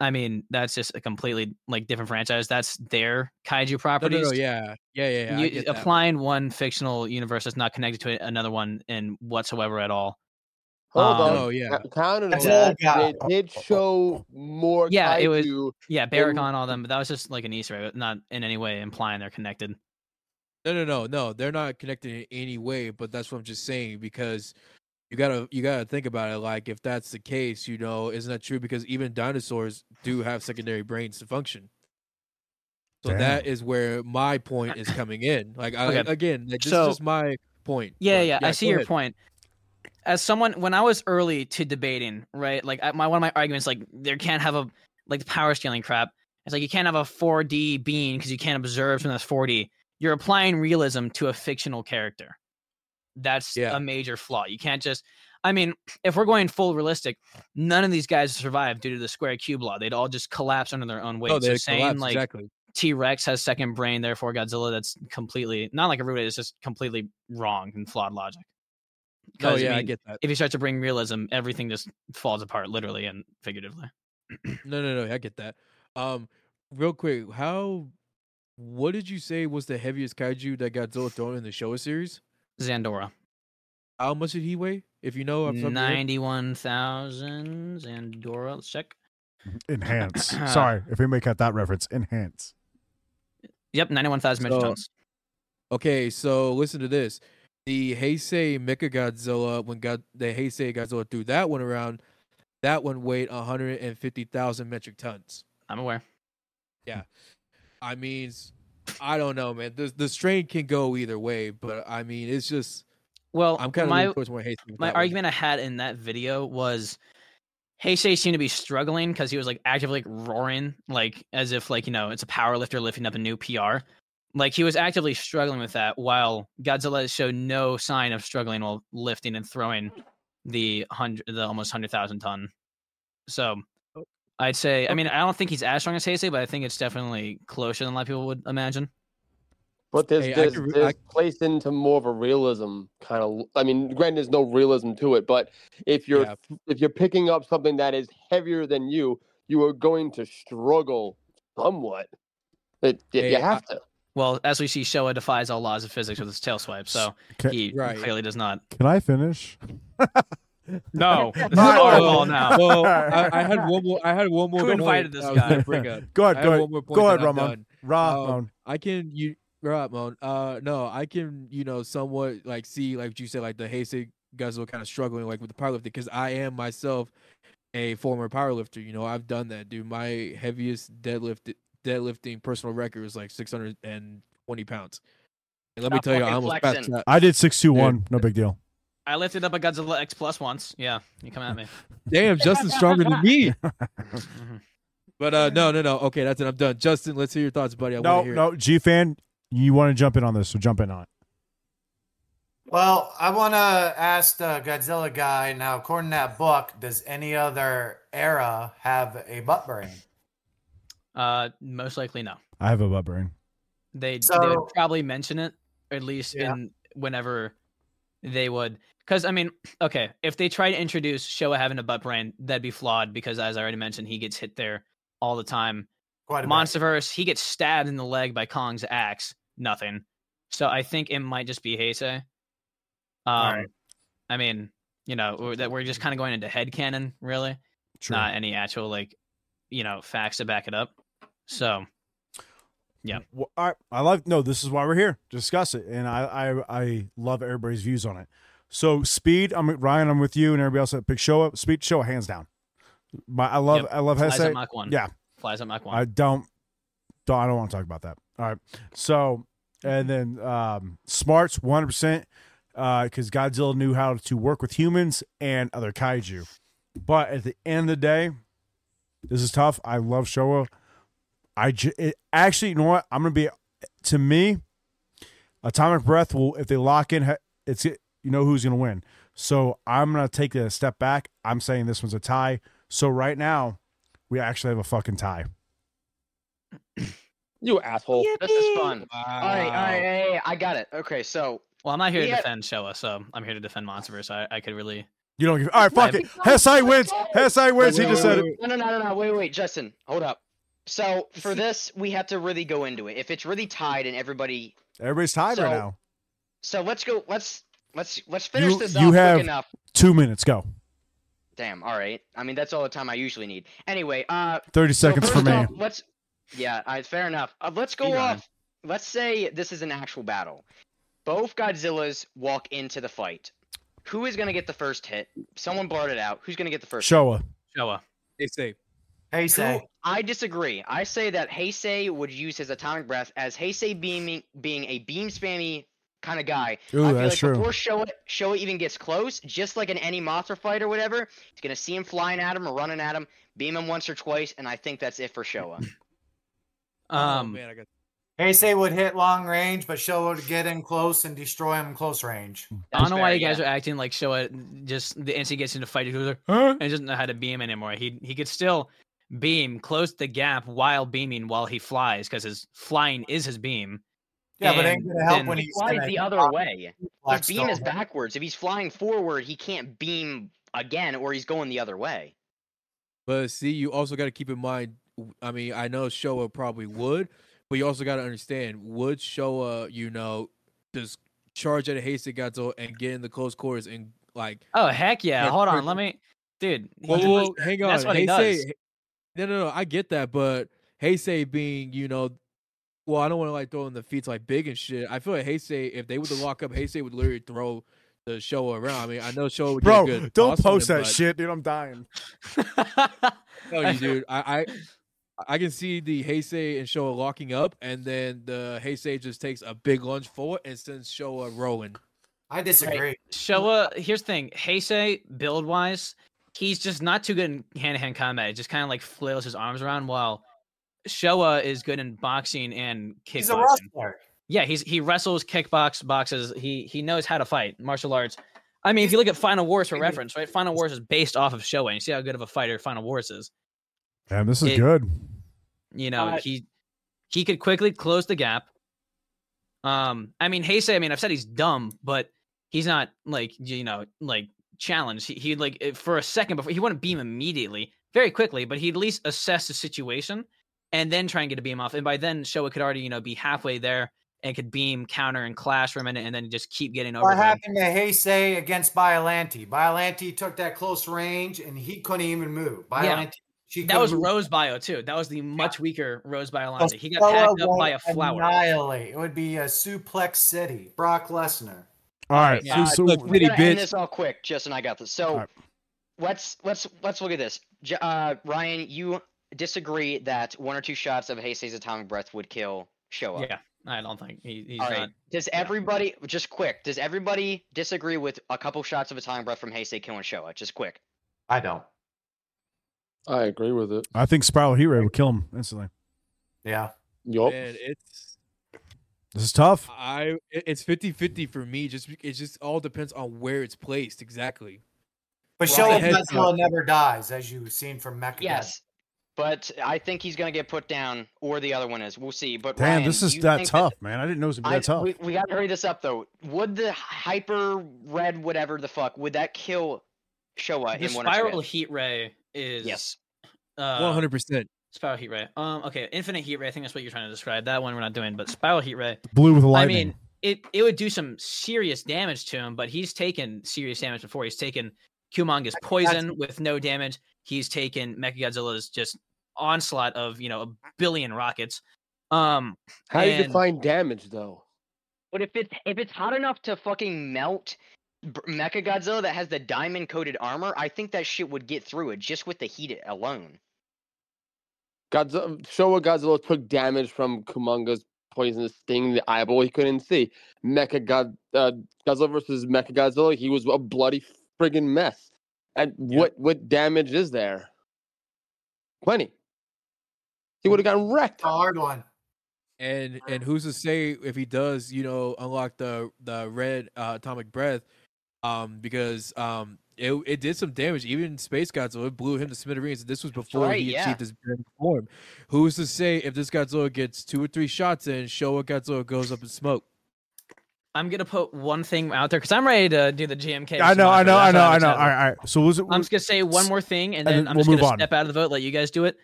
I mean, that's just a completely like different franchise. That's their kaiju No, properties. no, no, yeah, yeah, yeah. yeah You- applying one fictional universe that's not connected to another one in whatsoever at all. Hold Um, on. Oh yeah, Ca- Counter That's that, all they did show more. Yeah, it was- Yeah, in- Baragon, all them, but that was just like an Easter egg, not in any way implying they're connected. no, no, no, no. They're not connected in any way. But that's what I'm just saying because you gotta you gotta think about it. Like if that's the case, you know, isn't that true? Because even dinosaurs do have secondary brains to function. So that Damn. is where my point is coming in. Like I, again, like, this So- is just my point. Yeah, but yeah, I see your ahead. point. As someone, when I was early to debating, right, like I, my one of my arguments, like there can't have a like the power scaling crap. It's like you can't have a 4D being because you can't observe from this 4D. You're applying realism to a fictional character. That's Yeah. a major flaw. You can't just. I mean, if we're going full realistic, none of these guys survive due to the square cube law. They'd all just collapse under their own oh, weight. No, so saying collapse, like exactly. T Rex has second brain, therefore Godzilla. That's completely not like everybody. It's just completely wrong and flawed logic. Oh 'Cause, yeah, I mean, get that. If you start to bring realism, everything just falls apart, literally and figuratively. No, no, no. I get that. Um, real quick, how? What did you say was the heaviest kaiju that Godzilla thrown in the Showa series? Zandora, How much did he weigh? If you know, off the top of ninety-one thousand. Zandora, let's check. Enhance. Sorry if anybody got that reference. Enhance. Yep, ninety-one thousand metric So- tons. Okay, so listen to this. The Heisei Mecha Godzilla, when God the Heisei Godzilla threw that one around, that one weighed 150,000 metric tons. I'm aware. Yeah. I mean, I don't know, man. The the strain can go either way, but I mean, it's just Well, I'm kind of my towards more Heisei. my that one. argument I had in that video was Heisei seemed to be struggling because he was like actively like roaring, like as if like you know it's a power lifter lifting up a new PR. Like he was actively struggling with that, while Godzilla showed no sign of struggling while lifting and throwing the hundred, the almost hundred thousand ton. So oh. I'd say, I mean, I don't think he's as strong as Heisei, but I think it's definitely closer than a lot of people would imagine. But there's, Hey, there's, could re- there's I- placed into more of a realism kind of. I mean, granted, there's no realism to it, but if you're Yeah. if you're picking up something that is heavier than you, you are going to struggle somewhat. It, y- Hey, you I- have to. Well, as we see, Showa defies all laws of physics with his tail swipe, so Can, he Right. clearly does not. can I finish? No, this is Alright, our ball now. Well, I, I had one more. I had one more. Who invited this I was gonna guy? bring up. Go ahead. Go ahead. one more point Go ahead, Ramon. Ramon. Um, I can you Ramon. Uh, no, I can you know somewhat like see like you said like the Heisei guys were kind of struggling like with the powerlifting because I am myself a former powerlifter. You know, I've done that, dude. My heaviest deadlift deadlifting personal record was like 620 pounds. And let me tell you, I almost flexing. passed that. I did six two one. No big deal. I lifted up a Godzilla X Plus once. Yeah, you come at me. Damn, Justin's stronger than me. Mhm. But uh, no, no, no. Okay, that's it. I'm done. Justin, let's hear your thoughts, buddy. I No, hear. no. G fan, you want to jump in on this? So jump in on it. Well, I want to ask the Godzilla guy now. According to that book, does any other era have a butt brain? Uh, most likely no. I have a butt brain. They they So- would probably mention it at least Yeah. in whenever they would. Because I mean, okay, if they try to introduce Showa having a butt brain, that'd be flawed. Because as I already mentioned, he gets hit there all the time. Quite a bit. Monsterverse, he gets stabbed in the leg by Kong's axe. Nothing. So I think it might just be Heisei. Um, Alright. I mean, you know, we're- that we're just kind of going into head headcanon, really, True. not any actual like, you know, facts to back it up. So Yeah. Well, I, I love no. This is why we're here to discuss it, and I I, I love everybody's views on it. So speed, I'm Ryan. I'm with you, and everybody else that pick show up. Speed, show hands down. My I love Yep. I love flies at Hesse. Mach one. Yeah, flies at Mach one. I don't, don't I don't want to talk about that. All right. So and then um smarts 100. percent because Godzilla knew how to work with humans and other kaiju. But at the end of the day, this is tough. I love Showa. I j- it, actually, you know what? I'm gonna be to me. Atomic Breath will if they lock in, it's you know who's gonna win. So I'm gonna take a step back. I'm saying this one's a tie. So right now, we actually have a fucking tie. You asshole. This is fun. Wow. All right, all right, hey, hey, I got it. Okay, so Well, I'm not here to Yeah. defend Showa, so I'm here to defend Monsterverse. I, I could really. You don't give. All right, fuck it. Heisei wins. Heisei wins. He Wait, just wait, said it. wait, No, no, no, no, no. Wait, wait, Justin, hold up. So for this, we have to really go into it. If it's really tied and everybody, Everybody's tied right now. so let's go. Let's let's let's finish You- this you off have- quick enough. Two minutes. Go. Damn. All right. I mean, that's all the time I usually need. Anyway, uh, Thirty so seconds for me. off, let's. Yeah, I, fair enough. Uh, let's go Speed running. off. Let's say this is an actual battle. Both Godzillas walk into the fight. Who is gonna get the first hit? Someone blurt it out. Who's gonna get the first? Showa. Showa. They say Hey, Who- say. I disagree. I say that Heisei would use his atomic breath as Heisei being being a beam spammy kind of guy. Ooh, I feel that's like true. before Showa Showa even gets close, just like in any monster fight or whatever, he's gonna see him flying at him or running at him, beam him once or twice, and I think that's it for Showa. Um, oh, man, I got Heisei would hit long range, but Showa would get in close and destroy him close range. I don't That's know why fair, you guys yeah. are acting like Showa. Just the instant he gets into fight, he goes like, huh? and doesn't know how to beam anymore. He he could still beam, close the gap while beaming while he flies, because his flying is his beam. Yeah, but it ain't gonna help when He flies the other way. His beam is backwards. If he's flying forward, he can't beam again, or he's going the other way. But see, you also got to keep in mind. I mean, I know Showa probably would, but you also got to understand: would Showa, you know, just charge at a Heisei Godzilla and get in the close quarters and like? Oh heck yeah! Yeah, Hold on, let me, dude. he Well, well, hang on. That's what he does. No, no, no. I get that, but Heisei being, you know, well, I don't want to like throw in the feet like big and shit. I feel like Heisei, if they were to lock up, Heisei would literally throw the show around. I mean, I know Showa would Bro, get a good don't post him, that but- shit, dude. I'm dying. tell you, dude. I, I I can see the Heisei and Showa locking up, and then the Heisei just takes a big lunge forward and sends Showa rolling. I disagree. Showa, here's the thing. Heisei, build wise, he's just not too good in hand to hand combat. He just kind of like flails his arms around while Showa is good in boxing and He's a kickboxing. wrestler. Yeah, he's he wrestles, kickbox, boxes. He he knows how to fight martial arts. I mean, if you look at Final Wars for reference, right? Final Wars is based off of Showa. And you see how good of a fighter Final Wars is. And this is It- good. You know, Uh, he he could quickly close the gap. Um, I mean, Heisei. I mean, I've said he's dumb, but he's not like you know like challenged. He he like eh, for a second before he wouldn't beam immediately, very quickly, but he'd at least assess the situation and then try and get a beam off. And by then, Showa could already you know be halfway there and could beam, counter, and clash for a minute, and then just keep getting over. What happened to Heisei against Biollante? Biollante took that close range and he couldn't even move. Biollante, she That was move. Rose Bio too. That was the much weaker Rose Biollante. He got packed up by a flower. Annihilate. It would be a suplex city. Brock Lesnar. All right. Yeah. So, so Look, We're gonna end this all quick, Justin. I got this. So Alright. let's let's let's look at this. Uh, Ryan, you disagree that one or two shots of Heisei's atomic breath would kill Showa. Yeah, I don't think he, he's All not. Does everybody just quick? Does everybody disagree with a couple shots of atomic breath from Heisei killing Showa? Just quick. I don't. I agree with it. I think Spiral Heat Ray would kill him instantly. Yeah. Yup. And it's This is tough. I it's 50-50 for me. Just it just all depends on where it's placed exactly. But Well, Showa the heads Godzilla up. never dies, as you've seen from Mecha. Yes. But I think he's gonna get put down, or the other one is. We'll see. But Damn, Ryan, this is that think tough, man. I didn't know it was gonna be I, that tough. we, we gotta hurry this up though. Would the hyper red whatever the fuck would that kill Showa The in one or two spiral hits? heat ray is Yes. Uh, One hundred percent. Spiral heat ray. Um. Okay. Infinite heat ray. I think that's what you're trying to describe. That one we're not doing, but spiral heat ray. Blue with I lightning. I mean, it it would do some serious damage to him, but he's taken serious damage before. He's taken Kumonga's poison with no damage. He's taken Mechagodzilla's just onslaught of you know a billion rockets. Um. How do you define damage though? But if it's if it's hot enough to fucking melt B- Mechagodzilla that has the diamond coated armor, I think that shit would get through it just with the heat alone. Godzilla, Showa Godzilla took damage from Kumonga's poisonous sting, the eyeball he couldn't see. Mecha God, uh, Godzilla versus Mecha Godzilla, he was a bloody friggin' mess. And what what damage is there? Plenty. He would have gotten wrecked. A hard one. And and who's to say if he does, you know, unlock the the red uh, atomic breath, um, because um, it it did some damage. Even Space Godzilla it blew him to smithereens. This was before right, he yeah. achieved his grand form. Who's to say if this Godzilla gets two or three shots in, Showa Godzilla goes up in smoke? I'm gonna put one thing out there because I'm ready to do the GMK. I know, I know, I know, what I I'm know. All excited right, all right. So was it? I'm just gonna say one more thing, and and then then I'm we'll just gonna move on. step out of the vote. Let you guys do it.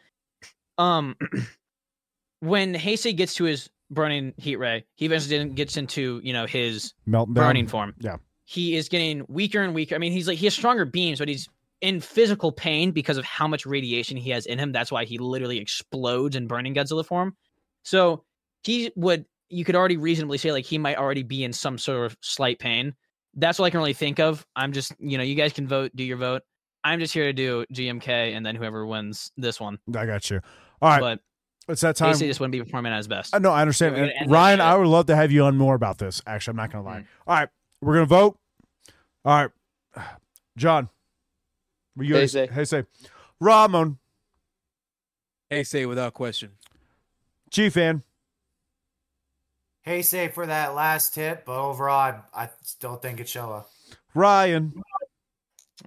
Um, when Heisei gets to his burning heat ray, he eventually then gets into you know his meltdown. burning form. Yeah. He is getting weaker and weaker. I mean, he's like he has stronger beams, but he's in physical pain because of how much radiation he has in him. That's why he literally explodes in burning Godzilla form. So he would you could already reasonably say like he might already be in some sort of slight pain. That's all I can really think of. I'm just you know you guys can vote, do your vote. I'm just here to do GMK, and then whoever wins this one. I got you. All right, But it's that time. Heisei just wouldn't be performing at his best. I know, I understand. We're gonna And end this Ryan. I would love to have you on more about this. Actually, I'm not going to lie. Mm. All right, we're going to vote. All right, John. Will you Heisei. Hey, say. Ramon, Heisei without question. G fan. Heisei for that last tip, but overall, I, I still think it's Showa. Ryan,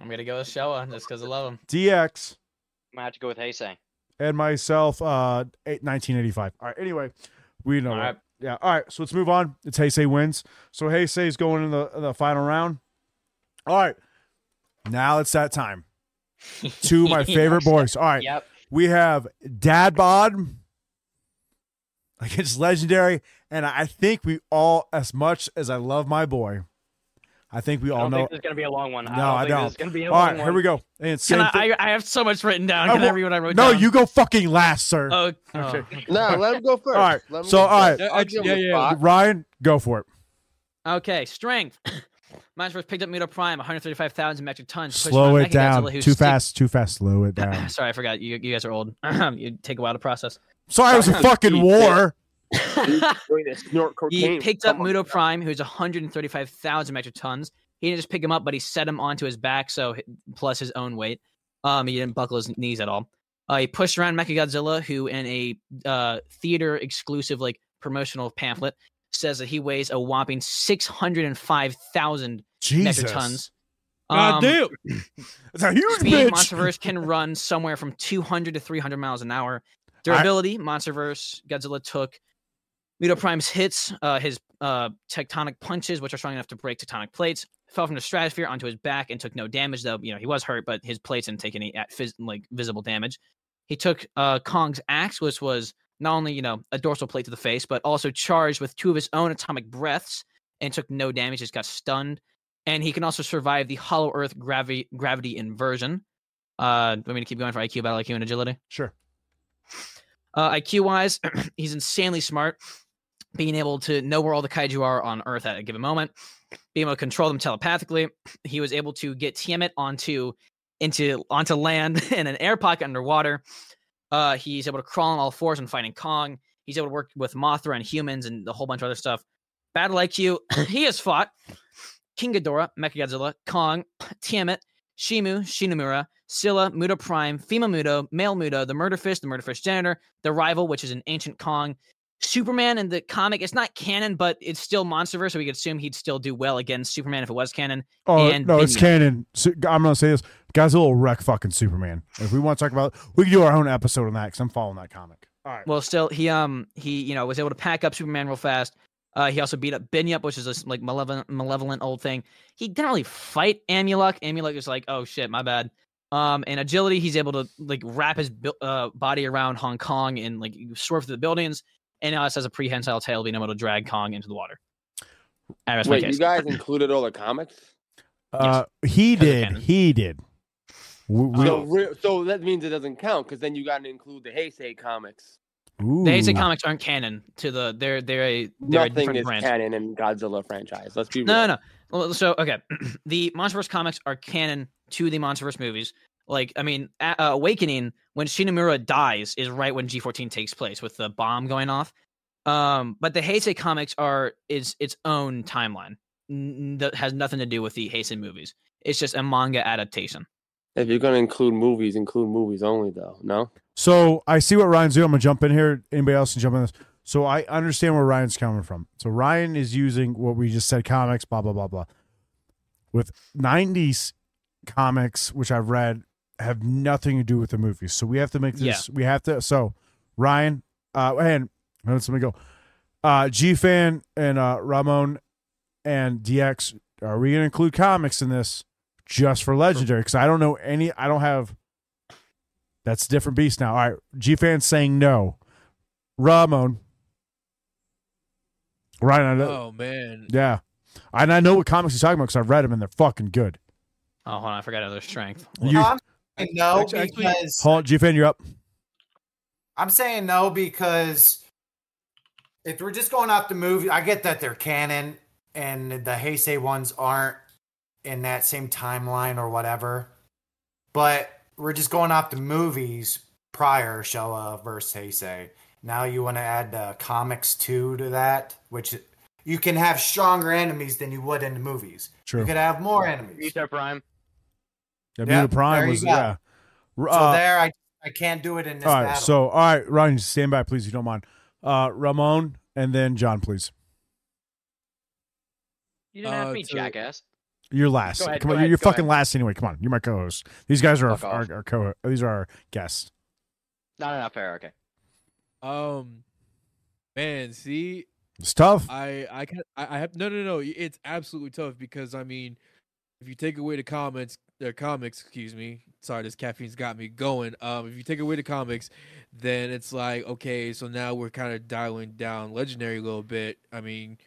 I'm gonna go with Showa just because I love him. DX, I'm gonna have to go with Heisei. and myself, uh, 1985. All right, anyway, we know. All that. right. Yeah, all right, so let's move on. It's Heisei wins. So Heisei's going in the, the final round. All right, now it's that time. Two of my favorite boys. All right, Yep. we have Dad Bod against Legendary, and I think we all, as much as I love my boy, I think we I all don't know. think this is gonna be a long one. No, I don't I think don't. This is gonna be a All long right, one. here we go. And same Can thing. I, I? I have so much written down. I Can I will- read what I wrote no, down? you go fucking last, sir. Oh, oh Okay. oh. No, let him go first. All right, Let so, all right. first. I'll Yeah, yeah. Ryan, go for it. Okay, strength. Mine's first picked up Muto Prime, 135,000 metric tons. Slow it down. Mechagodzilla, Too stu- fast. Too fast. Slow it down. Sorry, I forgot. You, you guys are old. you take a while to process. Sorry, it was a fucking deep, war. He's going to snort He picked up Come on. Muto Prime, who's 135,000 metric tons. He didn't just pick him up, but he set him onto his back, so plus his own weight. Um, he didn't buckle his knees at all. Uh, he pushed around Mechagodzilla, who in a uh, theater exclusive like promotional pamphlet says that he weighs a whopping 605,000 Jesus. metric tons. God Um, damn. It's a huge Speed, bitch. Monsterverse can run somewhere from 200 to 300 miles an hour. Durability, Monsterverse, Godzilla took Muto Prime's hits, uh, his uh, tectonic punches, which are strong enough to break tectonic plates, fell from the stratosphere onto his back and took no damage. Though you know he was hurt, but his plates didn't take any at phys- like visible damage. He took uh, Kong's axe, which was not only you know a dorsal plate to the face, but also charged with two of his own atomic breaths and took no damage. Just got stunned, and he can also survive the Hollow Earth gravity gravity inversion. Uh, want me to keep going for IQ, battle IQ, and agility? Sure. Uh, IQ wise, he's insanely smart, being able to know where all the kaiju are on Earth at a given moment, being able to control them telepathically. He was able to get Tiamat onto into onto land in an air pocket underwater. Uh, he's able to crawl on all fours and fighting Kong. He's able to work with Mothra and humans and a whole bunch of other stuff. Battle IQ, he has fought King Ghidorah, Mechagodzilla, Kong, Tiamat, Shimo, Shinomura, Scylla, Muto Prime, Fema Muto, Male Muto, the Murder Fish, the Murder Fish Janitor, the Rival, which is an ancient Kong, Superman in the comic. It's not canon, but it's still MonsterVerse, so we could assume he'd still do well against Superman if it was canon. Oh and no, it's canon. So, I'm gonna say this. guys, a little wreck fucking Superman. If we want to talk about, we can do our own episode on that because I'm following that comic. All right. Well, still, he um he you know was able to pack up Superman real fast. Uh, he also beat up Binyup, which is this like malevolent, malevolent old thing. He didn't really fight Amulek. Amulek is like, oh shit, my bad. Um, and agility, he's able to like wrap his uh, body around Hong Kong and like swerve through the buildings. And now it has a prehensile tail, being able to drag Kong into the water. And that's my Wait, you guys included all the comics? Uh, he did. He did. We, we, So, re- so that means it doesn't count because then you got to include the Heisei comics. ooh. The Heisei comics aren't canon to the they're they're a they're a Nothing different is branch. canon in Godzilla franchise. Let's be real. No, no, no. Well, So okay, the MonsterVerse comics are canon to the MonsterVerse movies. Like, I mean, uh, Awakening when Shinomura dies is right when G14 takes place with the bomb going off. Um, but the Heisei comics are is its own timeline n- n- that has nothing to do with the Heisei movies. It's just a manga adaptation. If you're gonna include movies, include movies only, though. No. So I see what Ryan's doing. I'm gonna jump in here. Anybody else can jump in this. So I understand where Ryan's coming from. So Ryan is using what we just said, comics, blah blah blah blah. With '90s comics, which I've read, have nothing to do with the movies. So we have to make this. We have to. So Ryan, uh, and let's let me go. Uh, G fan and uh, Ramon and DX. Are we gonna include comics in this just for legendary? Because I don't know any. I don't have. That's a different beast now. All right, G fan saying no. Ramon. Ryan, I know, Oh man. yeah, and I know what comics he's talking about because I've read them and they're fucking good. Oh, hold on, I forgot another strength. You, I'm saying no Actually- actually- because hold on, G fan, you're up. I'm saying no because if we're just going off the movie, I get that they're canon and the Heisei ones aren't in that same timeline or whatever. But we're just going off the movies prior Showa versus Heisei. Now you want to add the comics too to that, which you can have stronger enemies than you would in the movies. True. You could have more enemies. Muto Prime. Yeah, Yeah, Muto Prime was go. yeah. So Uh, there, I I can't do it in this all right, battle. so all right, Ryan, stand by, please, if you don't mind. Uh, Ramon and then John, please. You didn't have Uh, me, to- jackass. You're last. Go ahead, Come go on, ahead, you're go fucking ahead. last anyway. Come on, you're my co-host. These guys are Fuck our, our, our co. These are our guests. Not no, no, fair. Okay. Um, man, see, It's tough. I I can I, I have no no no. It's absolutely tough because I mean, if you take away the comments, the comics, excuse me. Sorry, this caffeine's got me going. Um, if you take away the comics, then it's like okay, so now we're kind of dialing down legendary a little bit. I mean,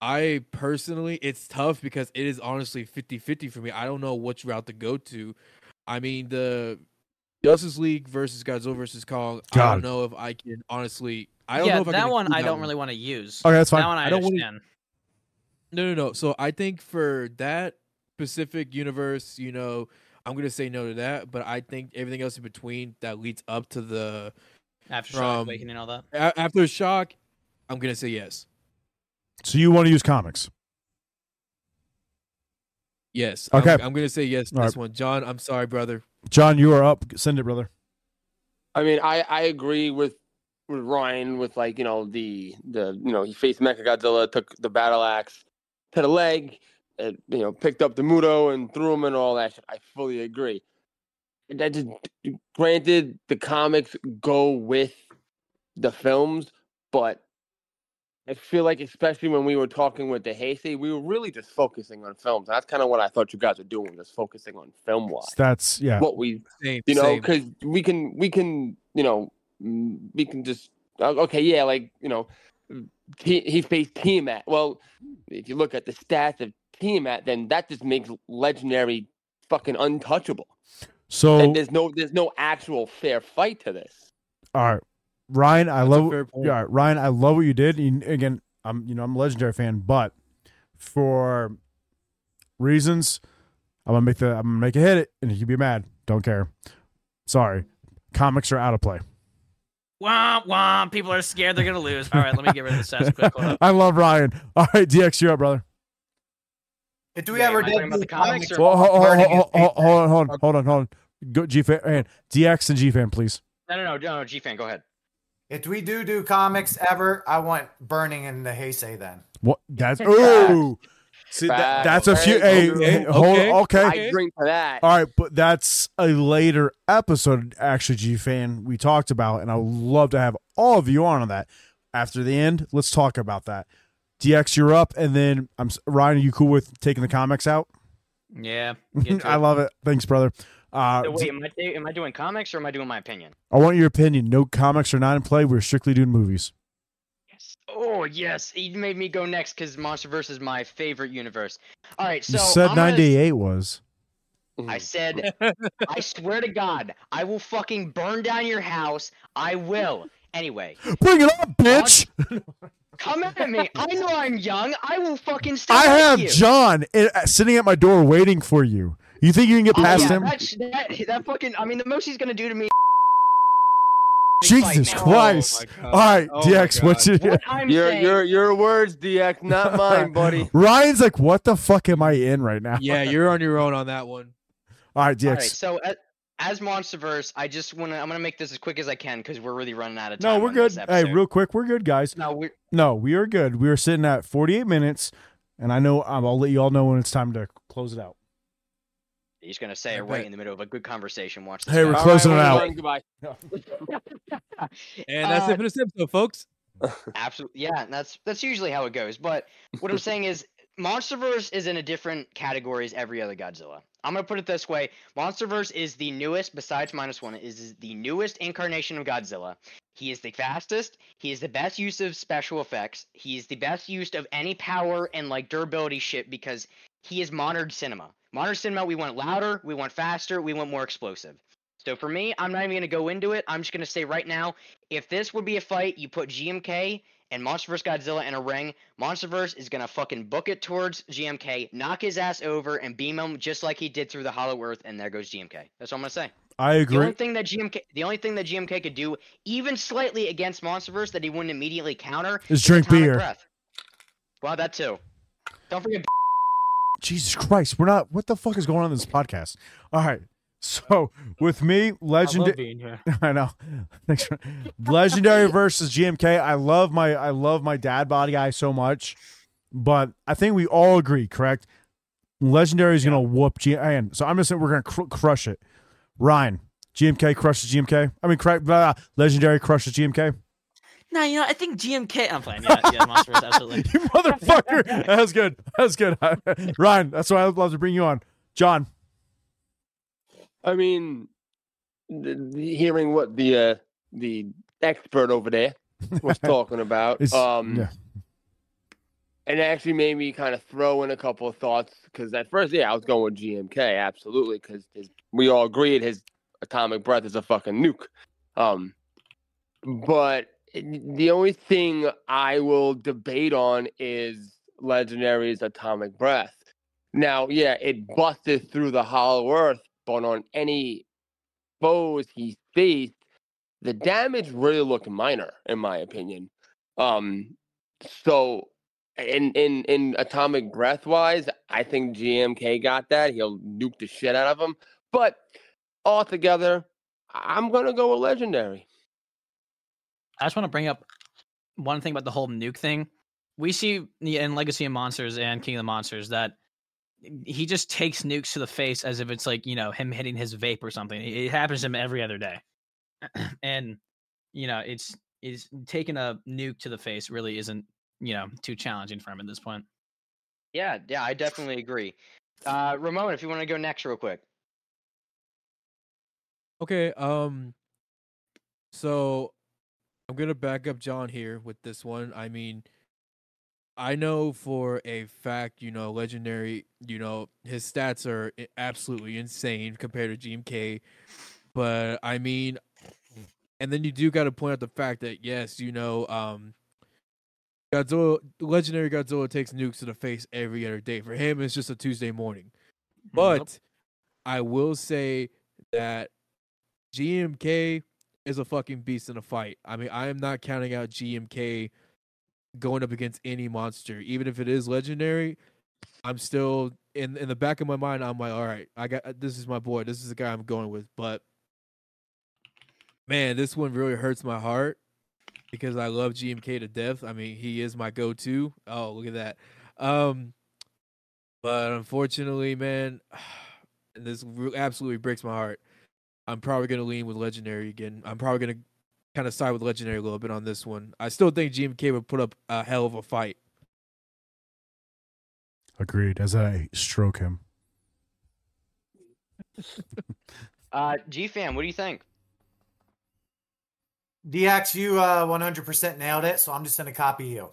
I personally, it's tough because it is honestly 50-50 for me. I don't know which route to go to. I mean, the Justice League versus Godzilla versus Kong. I don't know if I can honestly. I don't yeah, know if I that can one I don't one. really want to use. Okay, that's fine. That one I, I don't wanna- understand. No, no, no. So I think for that specific universe, you know, I'm gonna say no to that. But I think everything else in between that leads up to the After from- Shock um, Awakening and all that. a- after shock, I'm gonna say yes. So you want to use comics? Yes. Okay. I'm, I'm gonna say yes to All this one. John, I'm sorry, brother. John, you are up. Send it, brother. I mean, I, I agree with with Ryan with like you know the the you know he faced Mechagodzilla, took the battle axe to the leg, and, you know picked up the Muto and threw him and all that. Shit. I fully agree. And That just granted the comics go with the films, but I feel like especially when we were talking with the Heisei, we were really just focusing on films. That's kind of what I thought you guys were doing, just focusing on film wise. That's yeah. What we Same. you know because we can we can you know mm, we can just uh, okay yeah like you know he, he faced Tiamat. Well, if you look at the stats of Tiamat, then that just makes legendary fucking untouchable. So And there's no there's no actual fair fight to this. all right, Ryan, I That's love. Yeah, all right, Ryan, I love what you did. And again, I'm you know I'm a legendary fan, but for reasons, I'm gonna make the I'm gonna make a hit it, and you can be mad. Don't care. Sorry, comics are out of play. Womp womp. People are scared they're gonna lose. All right, let me get rid of this stats quick. I love Ryan. All right, DX, you're up, brother. If we Wait, ever am I did about do the comics comics, or- Well, hold, hold, hold, hold, hold on, hold on, hold on, hold on. Go G fan eh, and DX and G fan, please. No, no, no, no, no G fan, go ahead. if we do do comics ever, I want burning in the Heisei then. What? That's ooh. See, that, that's a few. Hey, Okay, hey, hold okay. okay. I drink to that. All right, but that's a later episode, actually, G fan, we talked about, and I would love to have all of you on on that. After the end, let's talk about that. DX, you're up, and then I'm Ryan. Are you cool with taking the comics out? Yeah. I love it. Thanks, brother. Uh, So wait, am I, am I doing comics or am I doing my opinion? I want your opinion. No comics are not in play. We're strictly doing movies. Yes. Oh yes, he made me go next because MonsterVerse is my favorite universe. All right, so you said I'm gonna- 98 was. I said, I swear to God, I will fucking burn down your house. I will. Anyway, Bring it up, bitch. Come at me. I know I'm young. I will fucking stay I like have you. John uh, sitting at my door waiting for you. You think you can get Oh, past yeah, him? That, that, that fucking. I mean, the most he's gonna do to me. Jesus now. Christ! Oh All right, Oh DX, what's your? What Your saying, your your words, DX, not mine, buddy. Ryan's like, what the fuck am I in right now? Yeah, you're on your own on that one. All right, DX. All right, so as, as MonsterVerse, I just want to. I'm gonna make this as quick as I can because we're really running out of time. no, we're good. Hey, real quick, we're good, guys. No, we're No, we are good. We are sitting at 48 minutes, and I know um, I'll let you all know when it's time to close it out. he's gonna say I it right in the middle of a good conversation. Watch this. Hey, we're. All closing right, it out. going, Goodbye. And that's Uh, it for this episode, folks. Absolutely, yeah. and That's that's usually how it goes. But what I'm saying is, MonsterVerse is in a different category as every other Godzilla. I'm gonna put it this way: MonsterVerse is the newest, besides minus one, is the newest incarnation of Godzilla. He is the fastest. He is the best use of special effects. He is the best use of any power and like durability shit because he is modern cinema. Modern cinema, we want louder, we want faster, we want more explosive. So for me, I'm not even gonna go into it. I'm just gonna say right now, if this would be a fight, you put GMK and MonsterVerse Godzilla in a ring. MonsterVerse is gonna fucking book it towards GMK, knock his ass over, and beam him just like he did through the Hollow Earth, and there goes GMK. That's what I'm gonna say. I agree. The only thing that GMK, the only thing that GMK could do, even slightly against MonsterVerse, that he wouldn't immediately counter, Is drink beer. Breath. Well, that too. Don't forget. Jesus Christ, we're not. What the fuck is going on in this podcast? All right. So with me, I legend. love being here. I know. Thanks. For, Legendary versus GMK. I love my I love my dad body guy so much, but I think we all agree, correct? Legendary is gonna whoop G. And so I'm just saying we're gonna cr- crush it. Ryan, GMK crushes GMK. I mean, cra- blah, Legendary crushes GMK. No, you know, I think GMK. I'm playing. Yeah, yeah, MonsterVerse, absolutely. you motherfucker. That's good. That's good. Ryan, that's why I'd love to bring you on. John, I mean, the, the- hearing what the uh, the expert over there was talking about, um, yeah. and it actually made me kind of throw in a couple of thoughts because at first, yeah, I was going with GMK, absolutely, because we all agreed his atomic breath is a fucking nuke. Um, but the only thing I will debate on is Legendary's atomic breath. Now, yeah, it busted through the hollow earth, but on any foes he faced, the damage really looked minor, in my opinion. Um, so in in in atomic breath wise, I think GMK got that. He'll nuke the shit out of him. But altogether, I'm gonna go with legendary. I just want to bring up one thing about the whole nuke thing. We see in Legacy of Monsters and King of the Monsters that he just takes nukes to the face as if it's like you know him hitting his vape or something. It it happens to him every other day, and you know it's is taking a nuke to the face really isn't you know too challenging for him at this point. Yeah, yeah, I definitely agree. Uh, Ramon, if you want to go next, real quick. Okay, um so I'm going to back up John here with this one. I mean, I know for a fact, you know, legendary, you know, his stats are absolutely insane compared to GMK, but I mean and then you do got to point out the fact that yes, you know, um Godzilla legendary Godzilla takes nukes to the face every other day. For him it's just a Tuesday morning. But I will say that GMK is a fucking beast in a fight. I mean, I am not counting out GMK going up against any monster, even if it is legendary. I'm still in in the back of my mind. I'm like, all right, I got this is my boy. This is the guy I'm going with. But man, this one really hurts my heart because I love GMK to death. I mean, he is my go-to. Oh, look at that. Um, but unfortunately, man, this absolutely breaks my heart. I'm probably gonna lean with legendary again. I'm probably gonna kind of side with legendary a little bit on this one. I still think GMK would put up a hell of a fight. agreed. As I stroke him. Uh, G fan, what do you think? DX, you uh, 100% nailed it, so I'm just gonna copy you.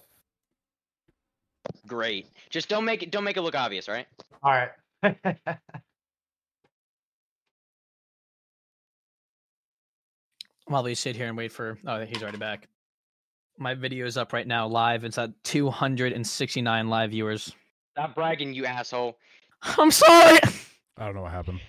Great. Just don't make it don't make it look obvious, all right? All right. While we sit here and wait for oh he's already back. My video is up right now live. It's at 269 live viewers. Stop bragging, you asshole. I'm sorry. I don't know what happened.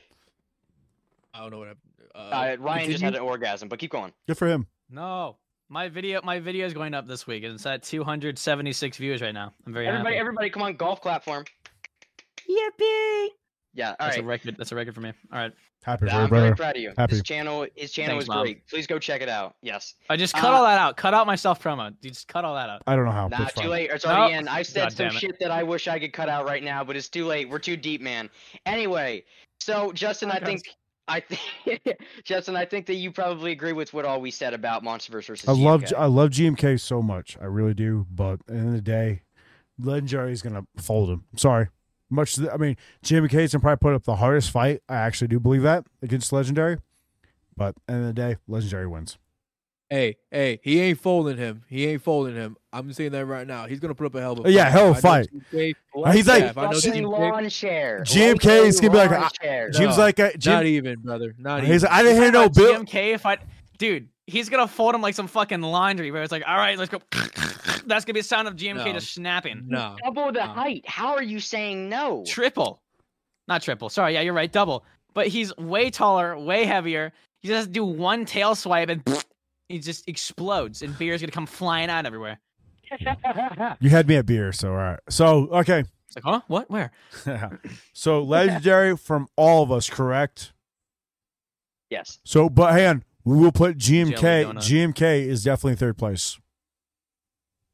I don't know what. happened. Uh, Uh, Ryan just continue? had an orgasm, but keep going. Good for him. No. My video my video is going up this week and it's at 276 views right now. I'm very Everybody, happy. everybody, come on, golf clap for him. Yippee! Yeah, all That's right. a record. That's a record for me. All right. Happy for I'm you, very brother. proud of you. Happy. His channel, his channel Thanks, is Mom. great. Please go check it out. Yes. I just cut Uh, all that out. Cut out my self promo. You just cut all that out. I don't know how. Nah, it's too fine. late. It's already Nope. in. I said God some damn it. shit that I wish I could cut out right now, but it's too late. We're too deep, man. Anyway, so Justin, I think, I think, Justin, I think that you probably agree with what all we said about MonsterVerse versus. I love I love GMK so much. I really do. But at the end of the day, Legendary is gonna fold him. Sorry. Much. To the, I mean, GMK can probably put up the hardest fight. I actually do believe that against Legendary. But at the end of the day, Legendary wins. Hey, hey, he ain't folding him. He ain't folding him. I'm saying that right now. He's gonna put up a hell of a Yeah, hell of a I know fight. He's like- I know Fucking GMK lawn chair. GMK is gonna be like, lawn I- chair. No. Jim's like, uh, Not even, brother. Not he's even. like, I didn't hear no About Bill. GMK if I dude, he's gonna fold him like some fucking laundry where it's like, all right, let's go. That's gonna be the sound of GMK No. just snapping. no. Double the No. height. How are you saying no? Triple. Not triple. Sorry, yeah, you're right. Double. But he's way taller, way heavier. He just has to do one tail swipe and he just explodes and beer's gonna come flying out everywhere. You had me at beer, so all right. So okay. It's like, huh? What? Where? so legendary from all of us, correct? yes. So, but hang on, we will put GMK. GMK is definitely third place.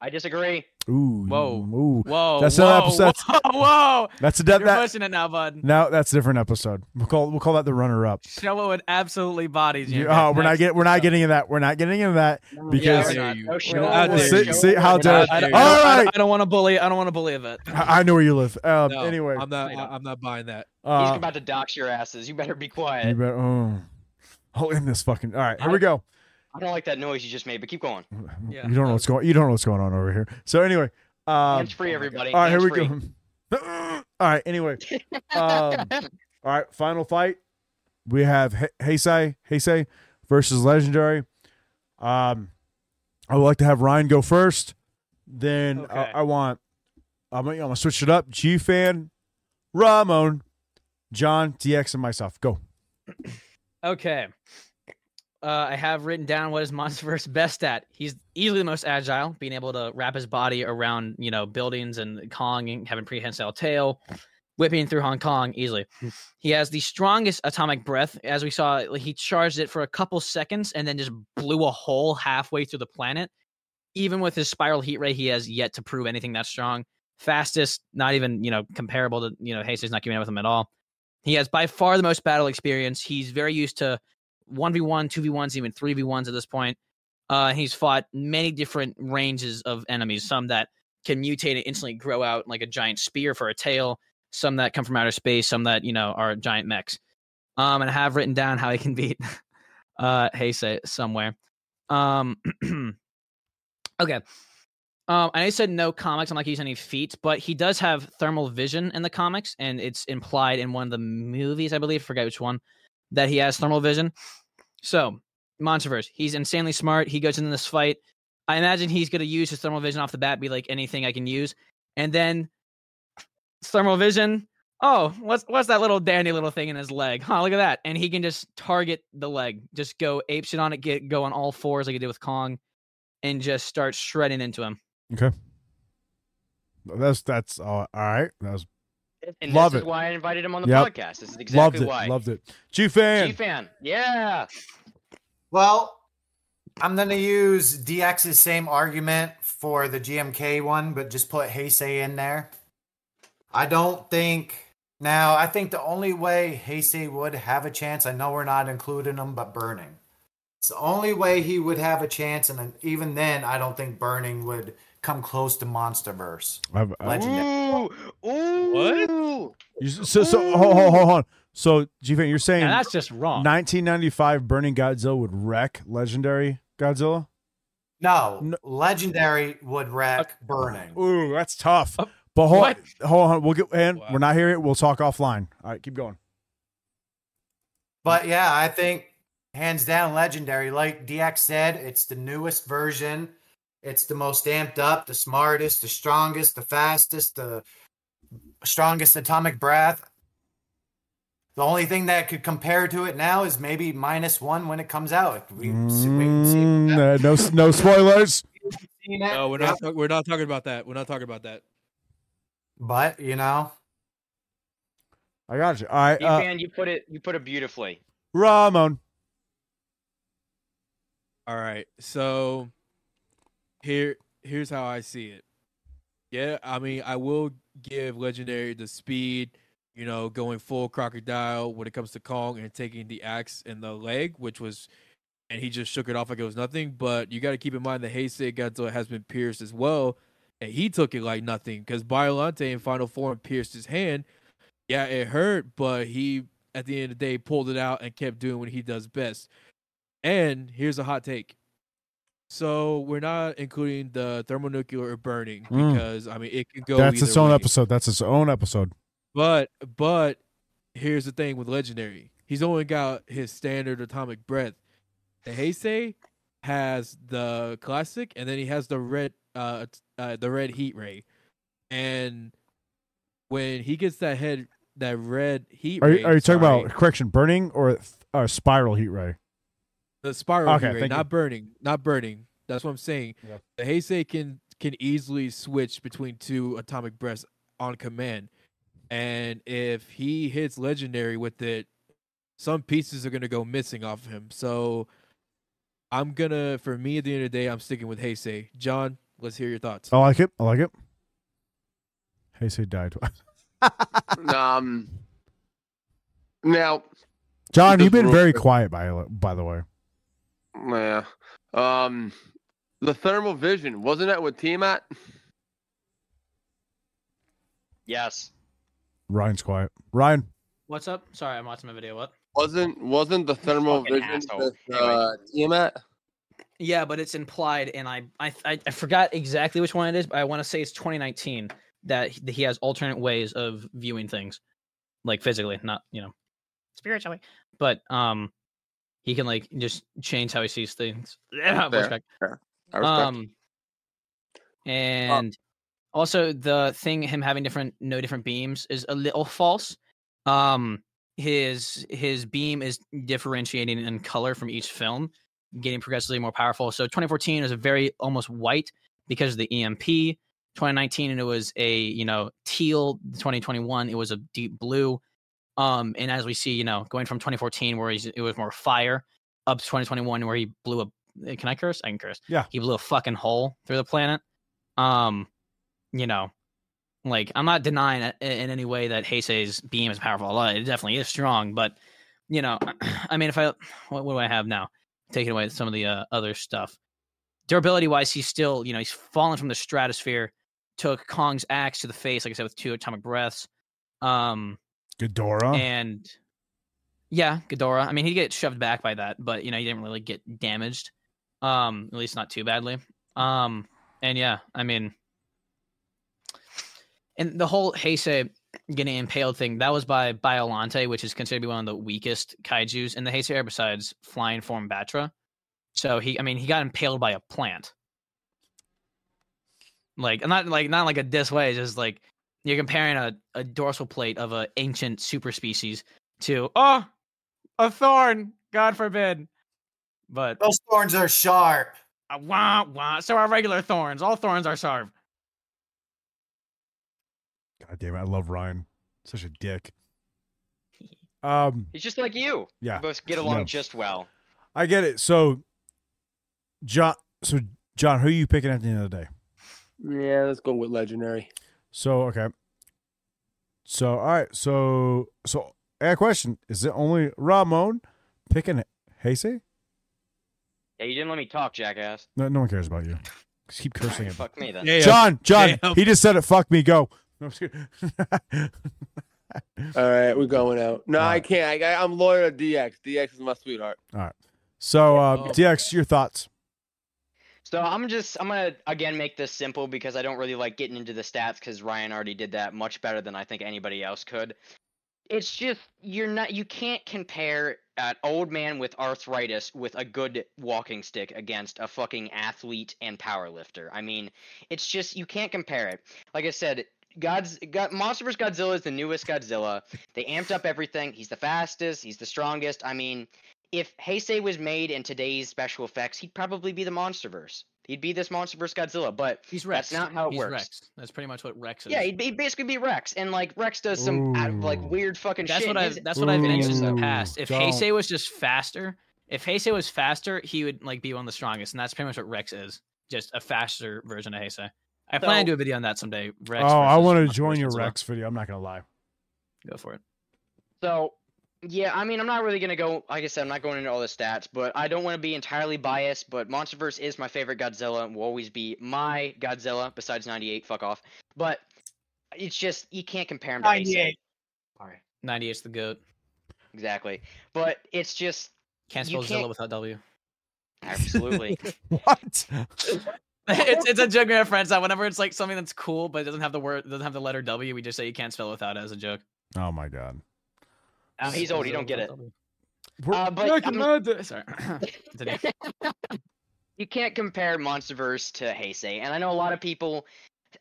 I disagree. Ooh, Whoa. ooh, Whoa. That's whoa, another episode- that's- Whoa, whoa. that's a de- You're that. pushing it now, bud. No, that's a different episode. We'll call we'll call that the runner up. Showa would absolutely body You- oh, we're not Next. getting we're not getting into that. We're not getting into that because we're not. you. No We're show. not no there See- see how dare- not I don't, you. All I don't- right. I don't want to bully. I don't want to bully of it. I I know where you live. Um, No, anyway, I'm not. I know. I'm not buying that. He's uh, about to dox your asses. You better be quiet. you better, oh, I'll end this fucking. All right, here we go. I don't like that noise you just made, but keep going. Yeah. You don't know what's going. You don't know what's going on over here. So anyway, um, Hands free, everybody. all right, here Hands we go. all right. Anyway, um, all right. Final fight. We have He- Heisei Heisei versus Legendary. Um, I would like to have Ryan go first. Then Okay. I, I want. I'm gonna, I'm gonna switch it up. G fan, Ramon, John, DX, and myself. Go. Okay. Uh, I have written down what is Monsterverse best at. He's easily the most agile, being able to wrap his body around, you know, buildings and Kong and having prehensile tail, whipping through Hong Kong easily. He has the strongest atomic breath. As we saw, he charged it for a couple seconds and then just blew a hole halfway through the planet. Even with his spiral heat ray, he has yet to prove anything that strong. Fastest, not even, you know, comparable to, you know, Hastings not keeping up with him at all. He has by far the most battle experience. He's very used to 1v1, 2v1s, even 3v1s at this point. Uh, he's fought many different ranges of enemies, some that can mutate and instantly grow out like a giant spear for a tail, some that come from outer space, some that, you know, are giant mechs. Um, and I have written down how he can beat uh Heisei somewhere. Um Okay. Um, I know said no comics. I'm not using any feats, but he does have thermal vision in the comics, and it's implied in one of the movies, I believe. Forget which one that he has thermal vision. So, Monsterverse, he's insanely smart. He goes into this fight. I imagine he's going to use his thermal vision off the bat, be like anything I can use, and then thermal vision. Oh, what's what's that little dandy little thing in his leg? Huh? Look at that, and he can just target the leg, just go ape shit on it, get go on all fours like he did with Kong, and just start shredding into him. That's that's all. all right. That was And Love this it. is why I invited him on the Yep. podcast. This is loved exactly it. why. Loved it. G fan. G fan. Yeah. Well, I'm gonna use DX's same argument for the GMK one, but just put Heisei in there. I don't think now. I think the only way Heisei would have a chance. I know we're not including him, but burning. It's the only way he would have a chance, and even then, I don't think burning would come close to MonsterVerse. I've- I- Legendary. Ooh. Ooh. you- so so hold, hold, hold on. So G fan, you're saying Yeah, that's just wrong. 1995 Burning Godzilla would wreck Legendary Godzilla? No, No. Legendary would wreck burning. Ooh, that's tough. Uh, but hold, what? hold on, we'll get and Wow. we're not here. Yet. We'll talk offline. All right, keep going. But yeah, I think hands down legendary. Like DX said, it's the newest version. It's the most amped up, the smartest, the strongest, the fastest, the strongest atomic breath. The only thing that could compare to it now is maybe minus one when it comes out. We wait and see. Mm, uh, no, no spoilers. Seen? No, we're not. talk- We're not talking about that. We're not talking about that. But you know, I got you. All right, uh, G-Fan, you put it you put it beautifully. Ramon. All right. So here here's how I see it. Yeah, I mean, I will give Legendary the speed, you know, going full crocodile when it comes to Kong and taking the axe in the leg, which was and he just shook it off like it was nothing, but you got to keep in mind that Heisei Godzilla has been pierced as well, and he took it like nothing cuz Biollante in final form pierced his hand. Yeah, it hurt, but he at the end of the day pulled it out and kept doing what he does best. And here's a hot take. So we're not including the thermonuclear burning Mm. because I mean it can go. That's its own way. episode. That's its own episode. But but here's the thing with legendary. He's only got his standard atomic breath. The Heisei has the classic, and then he has the red uh, uh the red heat ray. And when he gets that head that red heat Are ray, are you talking sorry, about correction burning or uh, spiral heat ray? The spiral Okay, heat ray, thank you. not burning, not burning. That's what I'm saying. Yeah. The Heisei can can easily switch between two atomic breaths on command, and if he hits legendary with it, some pieces are gonna go missing off of him. So I'm gonna, for me, at the end of the day, I'm sticking with Heisei. John, let's hear your thoughts. I like it. I like it. Heisei died. Um. Now, John, you've been very quiet by by the way. Yeah. Um, the thermal vision wasn't that with Tiamat? Yes. Ryan's quiet. Ryan, What's up? Sorry, I'm watching my video. What? Wasn't wasn't the thermal vision asshole. with Anyway. uh, Tiamat? Yeah, but it's implied, and I I I, I forgot exactly which one it is, but I want to say it's 2019 that he has alternate ways of viewing things, like physically, not you know, spiritually, but um, he can like just change how he sees things. Yeah, voice Fair. I respect. Um, and also the thing him having different no different beams is a little false. Um, his his beam is differentiating in color from each film, getting progressively more powerful. So 2014 is a very almost white because of the EMP. 2019 and it was a you know teal. 2021 it was a deep blue. Um, and as we see, you know, going from 2014 where he's, it was more fire up to 2021 where he blew a. Can I curse? I can curse. Yeah. He blew a fucking hole through the planet. Um, you know, like I'm not denying it in any way that Heisei's beam is powerful. It definitely is strong, but you know, I mean, if I what, what do I have now? Taking away some of the uh, other stuff. Durability wise, he's still you know he's fallen from the stratosphere. Took Kong's axe to the face, like I said, with two atomic breaths. Um, Ghidorah. and yeah, Ghidorah. I mean, he get shoved back by that, but you know, he didn't really get damaged. Um, at least not too badly. Um, and yeah, I mean, and the whole Heisei getting impaled thing that was by Biollante, which is considered to be one of the weakest kaiju's in the Heisei era, besides flying form Batra. So he, I mean, he got impaled by a plant. Like, not like not like a this way, just like you're comparing a, a dorsal plate of an ancient super species to oh a thorn god forbid but those thorns are sharp. uh, wah, wah. so are regular thorns all thorns are sharp God damn it, I love Ryan. Such a dick. Um, He's just like you. yeah, You both get along No. just well. I get it. So, John, so John, who are you picking at the end of the day? Yeah, let's go with legendary. So okay. So all right. So so I got a question: Is it only Ramon picking Heisei? Yeah, you didn't let me talk, jackass. No, no one cares about you. Just keep cursing it. Fuck me then. Yeah, John, John, Damn. he just said it. Fuck me. Go. No, I'm. All right, we're going out. No, I can't. I, I'm loyal to DX. DX is my sweetheart. All right. So, uh, Oh. DX, your thoughts? So I'm just I'm gonna again make this simple because I don't really like getting into the stats because Ryan already did that much better than I think anybody else could. It's just you're not you can't compare an old man with arthritis with a good walking stick against a fucking athlete and powerlifter. I mean, it's just you can't compare it. Like I said, God's got MonsterVerse Godzilla is the newest Godzilla. They amped up everything. He's the fastest. He's the strongest. I mean, if Heisei was made in today's special effects, he'd probably be the MonsterVerse. He'd be this MonsterVerse Godzilla, but He's Rex. That's not how it He's works. Rex. That's pretty much what Rex is. yeah, he'd, be, he'd basically be Rex, and like Rex does some uh, like weird fucking That's shit. what I've that's what I've mentioned in the past. If don't. Heisei was just faster, if Heisei was faster, he would like be one of the strongest, and that's pretty much what Rex is. Just a faster version of Heisei. I plan to do a video on that someday. Rex. oh, I want to join your Godzilla. Rex video. I'm not gonna lie. Go for it. So, yeah, I mean, I'm not really gonna go. Like I said, I'm not going into all the stats, but I don't want to be entirely biased. But MonsterVerse is my favorite Godzilla, and will always be my Godzilla. Besides '98, fuck off. But it's just you can't compare him to Heisei. 98. Sorry. 98's the goat. Exactly. But it's just Can't spell can't- Zilla without W. absolutely. What? it's it's a joke reference that whenever it's like something that's cool but it doesn't have the word doesn't have the letter W, we just say you can't spell it without it as a joke. Oh my god. Uh, he's old. You don't get it. Uh, but I'm- in my day. Sorry. You can't compare MonsterVerse to Heisei, and I know a lot of people,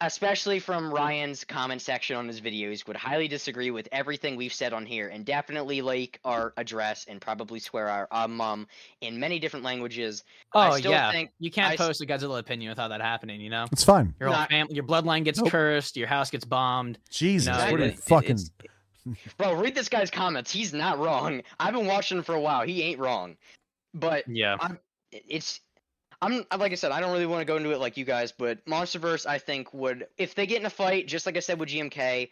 especially from Ryan's comment section on his videos, would highly disagree with everything we've said on here, and definitely like our address and probably swear our uh, mum in many different languages. I Oh still yeah, think you can't I s- post a Godzilla opinion without that happening. You know, It's fine. your whole Not- family, your bloodline gets Nope. cursed, your house gets bombed. Jesus, No, what it- are you it- fucking? it's- Bro, read this guy's comments. He's not wrong. I've been watching him for a while. He ain't wrong. But Yeah. I'm, it's I'm like I said, I don't really want to go into it like you guys, but MonsterVerse I think would if they get in a fight, just like I said with GMK,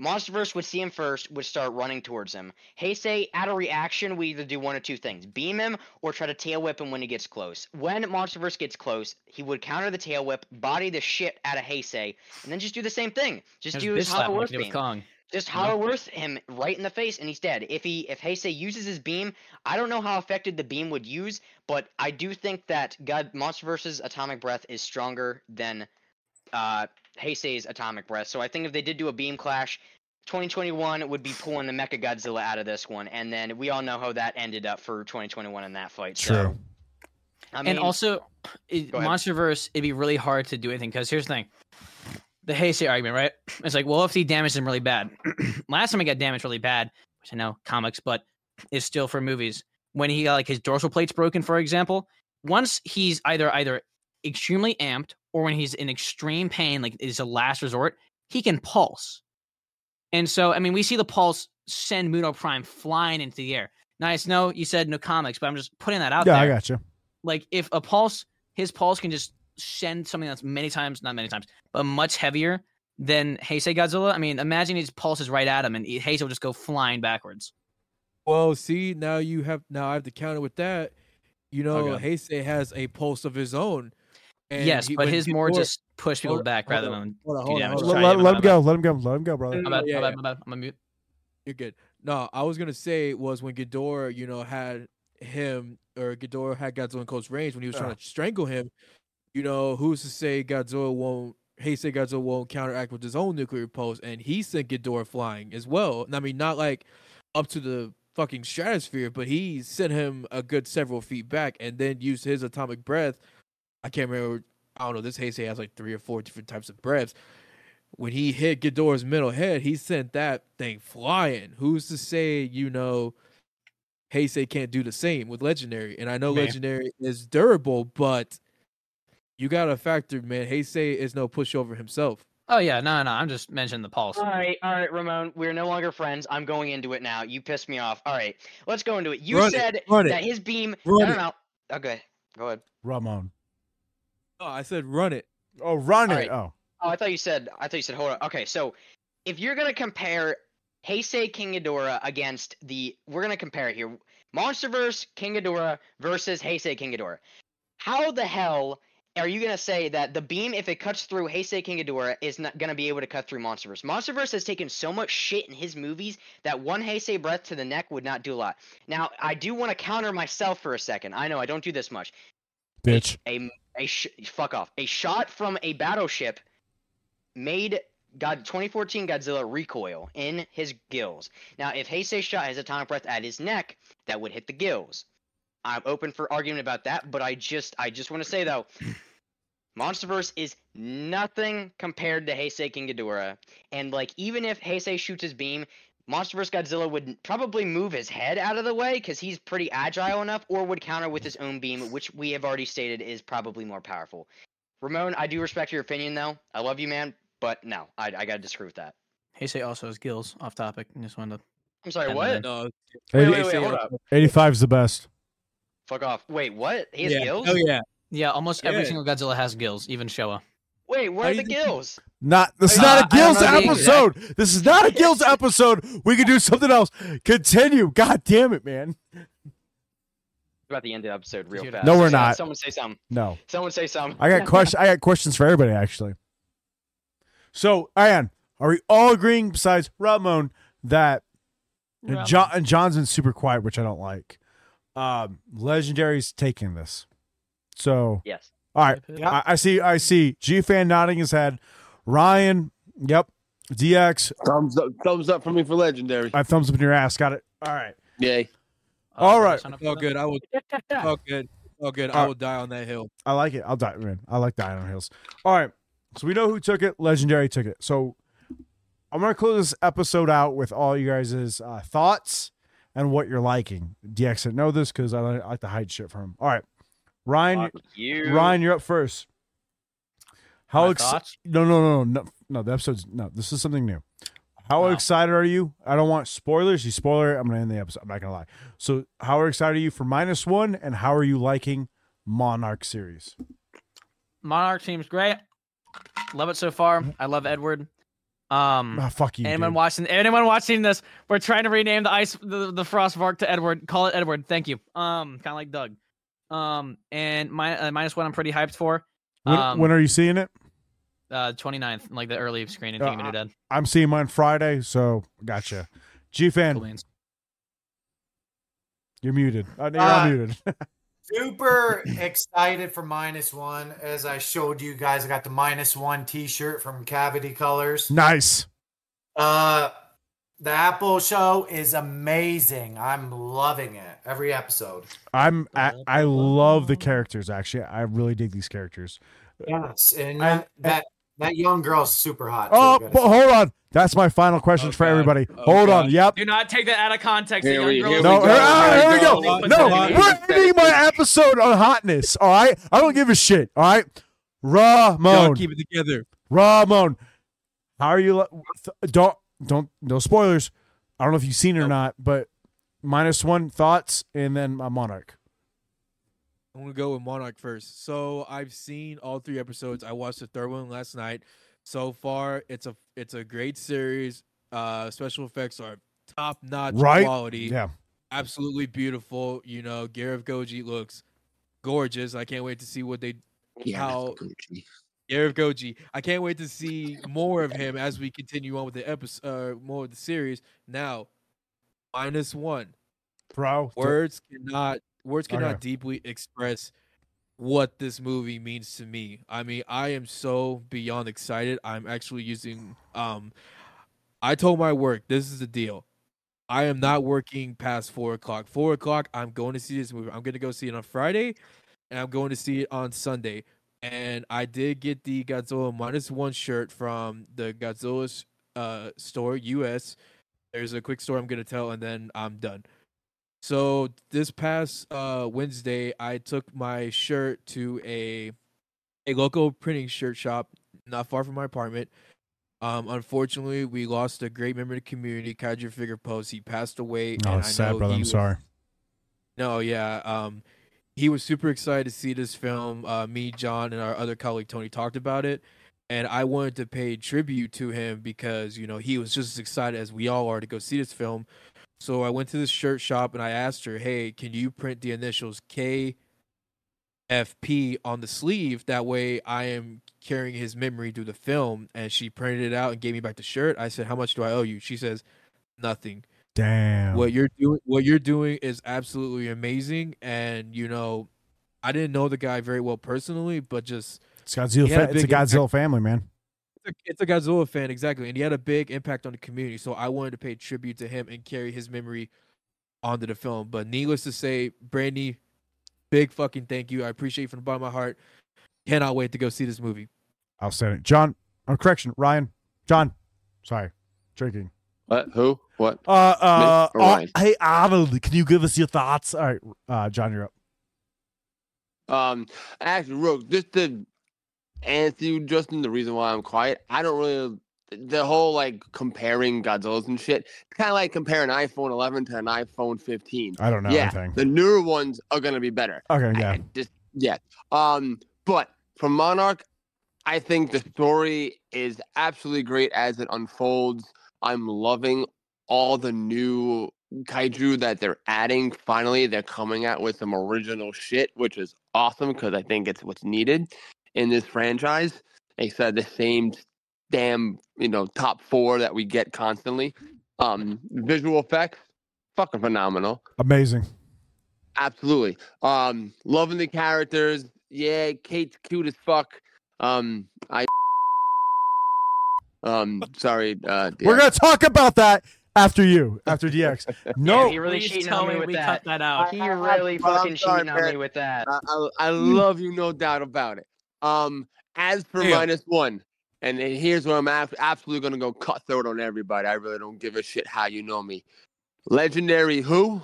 MonsterVerse would see him first, would start running towards him. Heisei, out of reaction, we either do one or two things: beam him or try to tail whip him when he gets close. When MonsterVerse gets close, he would counter the tail whip, body the shit out of Heisei, and then just do the same thing. Just Just do bitch his slap him Hollow like Earth he with beam. Kong. Just Yeah. Hollow Earth him right in the face, and he's dead. If he if Heisei uses his beam, I don't know how effective the beam would use, but I do think that God MonsterVerse Atomic Breath is stronger than uh, Heisei's Atomic Breath. So I think if they did do a beam clash, 2021 would be pulling the Mecha Godzilla out of this one, and then we all know how that ended up for 2021 in that fight. So, True. I mean, and also, it, Go ahead. MonsterVerse, it'd be really hard to do anything because here's the thing: the Heisei argument, right? It's like, well, if he damaged him really bad, last time he got damaged really bad, which I know comics, but is still for movies. When he got like his dorsal plates broken, for example, once he's either either extremely amped or when he's in extreme pain, like is a last resort, he can pulse. And so, I mean, we see the pulse send Muto Prime flying into the air. Nice. No, you said no comics, but I'm just putting that out Yeah, there I got you. like if a pulse his pulse can just send something that's many times not many times but much heavier than Heisei Godzilla. I mean, imagine his pulse is right at him and Heisei will just go flying backwards. Well, see, now you have now I have to counter with that. You know, Okay. Heisei has a pulse of his own. and yes, he- but his more hold- just push people hold- back hold rather on, than hold on, do hold on, damage. hold Let, on. Let- let him go. Let him go. Let him go, brother. bad. My bad, Yeah, my bad, yeah. my bad. I'm gonna mute. You're good. No, I was gonna say was when Ghidorah, you know, had him or Ghidorah had Godzilla in close range when he was trying Yeah. to strangle him. You know, who's to say Godzilla won't? Heisei Godzilla won't counteract with his own nuclear pulse, and he sent Ghidorah flying as well. I mean, not like up to the fucking stratosphere, but he sent him a good several feet back, and then used his atomic breath. I can't remember. I don't know. This Heisei has like three or four different types of breaths when he hit Ghidorah's middle head, he sent that thing flying. Who's to say, you know, Heisei can't do the same with Legendary? And I know Man. Legendary is durable, but you got to factor, man. Heisei is no pushover himself. Oh yeah, no, no. I'm just mentioning the pulse. All right, all right, Ramon. We're no longer friends. I'm going into it now. You pissed me off. All right, let's go into it. You Run it, said run it, that his beam. run I don't it. know. Okay, oh, go ahead. Ramon. Oh, I said run it. Oh, run All it. right. Oh, Oh, I thought you said. I thought you said. Hold on. Okay, so if you're gonna compare Heisei King Ghidorah against the, we're gonna compare it here. MonsterVerse King Ghidorah versus Heisei King Ghidorah. How the hell are you gonna say that the beam, if it cuts through Heisei King Ghidorah, is not gonna be able to cut through MonsterVerse? MonsterVerse has taken so much shit in his movies that one Heisei breath to the neck would not do a lot. Now, I do want to counter myself for a second. I know I don't do this much bitch. a a sh- fuck off a shot from a battleship made God 2014 Godzilla recoil in his gills. Now, if Heisei shot his atomic breath at his neck, that would hit the gills. I'm open for argument about that, but I just I just want to say though, MonsterVerse is nothing compared to Heisei King Ghidorah. And like even if Heisei shoots his beam, MonsterVerse Godzilla would probably move his head out of the way because he's pretty agile enough, or would counter with his own beam, which we have already stated is probably more powerful. Ramon, I do respect your opinion though. I love you, man, but no, I, I gotta disagree with that. Heisei also has gills. Off topic. I just wanted to. I'm sorry, what? No, Wait, wait, Heisei wait, hold up. 85 is the best. Fuck off. Wait, what? He has yeah. gills? Oh yeah. Yeah, almost every single Godzilla has gills, even Showa. Wait, where How are the you think he- gills? Not this is Uh, not a Gills know the episode. This is not a Gills episode. We could do something else. Continue. God damn it, man. About the end of the episode real Shoot. fast. No, we're not. Someone say something. No. Someone say something. I got question I got questions for everybody actually. So, Ian, are we all agreeing besides Ramon that and John and John's been super quiet, which I don't like. Um Legendary's taking this. So Yes. all right. Yep. I, I see I see G fan nodding his head. Ryan, yep. DX, Thumbs up, thumbs up for me for legendary. I thumbs up in your ass. Got it. All right. Yay. all right. sign up Oh good. I will. Oh good. Oh good. I Alright. will die on that hill. I like it. I'll die, man. I like dying on hills. All right. So we know who took it. Legendary took it. So I'm gonna close this episode out with all you guys' uh, thoughts and what you're liking. DX didn't know this because I like, I like to hide shit from him. All right, Ryan. You. Ryan, you're up first. How excited? No, no, no, no, no. The episode's no. This is something new. How Wow. excited are you? I don't want spoilers. You spoiler. it, I'm gonna end the episode. I'm not gonna lie. So, how excited are you for minus one? And how are you liking Monarch series? Monarch seems great. Love it so far. I love Edward. Um, Ah, fuck you. anyone dude. watching? Anyone watching this? We're trying to rename the ice, the, the Frostvark to Edward. Call it Edward. Thank you. Um, kind of like Doug. Um, and my, uh, minus one, I'm pretty hyped for. When, um, when are you seeing it? Uh, 29th, like the early screening. Uh, Thinking New Dead. I'm seeing mine Friday, so gotcha. G fan, Cool you're muted. Uh, you're Uh, unmuted. Super excited for minus one. As I showed you guys, I got the minus one T-shirt from Cavity Colors. nice. Uh, the Apple show is amazing. I'm loving it. Every episode. I'm I, I love the characters. Actually, I really dig these characters. Yes, and I- that that, that young girl's super hot. too, Oh, I but hold on. That's my final question Oh, for God. everybody. Oh, hold God. on. Yep. Do not take that out of context. Here we- here girl we No, go. ah, here we go. Here we No, we're ending my episode on hotness. All right, I don't give a shit. All right, John, Ramon, keep it together. Ramon, how are you? Don't don't no spoilers. I don't know if you've seen it or not, but minus one thoughts and then my monarch. I'm gonna go with Monarch first. So I've seen all three episodes. I watched the third one last night. So far, it's a it's a great series. Uh, special effects are top notch Right? quality. Yeah, absolutely beautiful. You know, Gareth Goji looks gorgeous. I can't wait to see what they How- Gareth Goji. I can't wait to see more of him as we continue on with the episode, uh, more of the series. Now, minus one. bro. Words cannot words Okay. cannot deeply express what this movie means to me. I mean, I am so beyond excited. I'm actually using um I told my work, this is the deal. I am not working past four o'clock. Four o'clock, I'm going to see this movie. I'm gonna go see it on Friday and I'm going to see it on Sunday. And I did get the Godzilla minus one shirt from the Godzilla uh store US. There's a quick story I'm gonna tell and then I'm done. So this past uh Wednesday, I took my shirt to a a local printing shirt shop not far from my apartment. Um, unfortunately, we lost a great member of the community, Kaiju Figure Post. He passed away. Oh, and I sad, brother. he I'm was- sorry. no, yeah. Um, he was super excited to see this film. Uh, me, John, and our other colleague Tony talked about it, and I wanted to pay tribute to him because you know he was just as excited as we all are to go see this film. So I went to this shirt shop and I asked her, "Hey, can you print the initials KFP on the sleeve. That way I am carrying his memory through the film. And she printed it out and gave me back the shirt. I said, How much do I owe you? She says, Nothing. Damn. What you're doing what you're doing is absolutely amazing. And you know, I didn't know the guy very well personally, but just It's Godzilla. He had a Fa- it's a impact. Godzilla family, man. It's a, it's a Godzilla fan, exactly, and he had a big impact on the community. So I wanted to pay tribute to him and carry his memory onto the film. But needless to say, Brandy, big fucking thank you. I appreciate you from the bottom of my heart. Cannot wait to go see this movie. Outstanding. John, oh, correction, Ryan. John, sorry, drinking. What? Who? What? Uh, uh, uh, hey Arnold, can you give us your thoughts? All right, uh, John, you're up. Um, actually, Rook, just to answer you, Justin, the reason why I'm quiet, I don't really. The whole like comparing Godzilla's and shit, It's kind of like comparing an iPhone 11 to an iPhone 15. I don't know yeah, anything. the newer ones are gonna be better. Okay, yeah. I just yeah. Um, but for Monarch, I think the story is absolutely great as it unfolds. I'm loving all the new kaiju that they're adding. Finally, they're coming out with some original shit, which is awesome because I think it's what's needed in this franchise. They said the same damn, you know, top four that we get constantly. Um, visual effects, fucking phenomenal. Amazing. Absolutely. Um, loving the characters. Yeah, Kate's cute as fuck. Um, I. Um, sorry. Uh, We're gonna talk about that after you, after DX. No, yeah, he really Please cheating tell on me me with we that. cut that out. He really Well, I'm fucking sorry, cheating on me with that. I, I, I love you, no doubt about it. Um, as for Damn. minus one, and then here's where I'm ab- absolutely gonna go cutthroat on everybody. I really don't give a shit how you know me. Legendary who?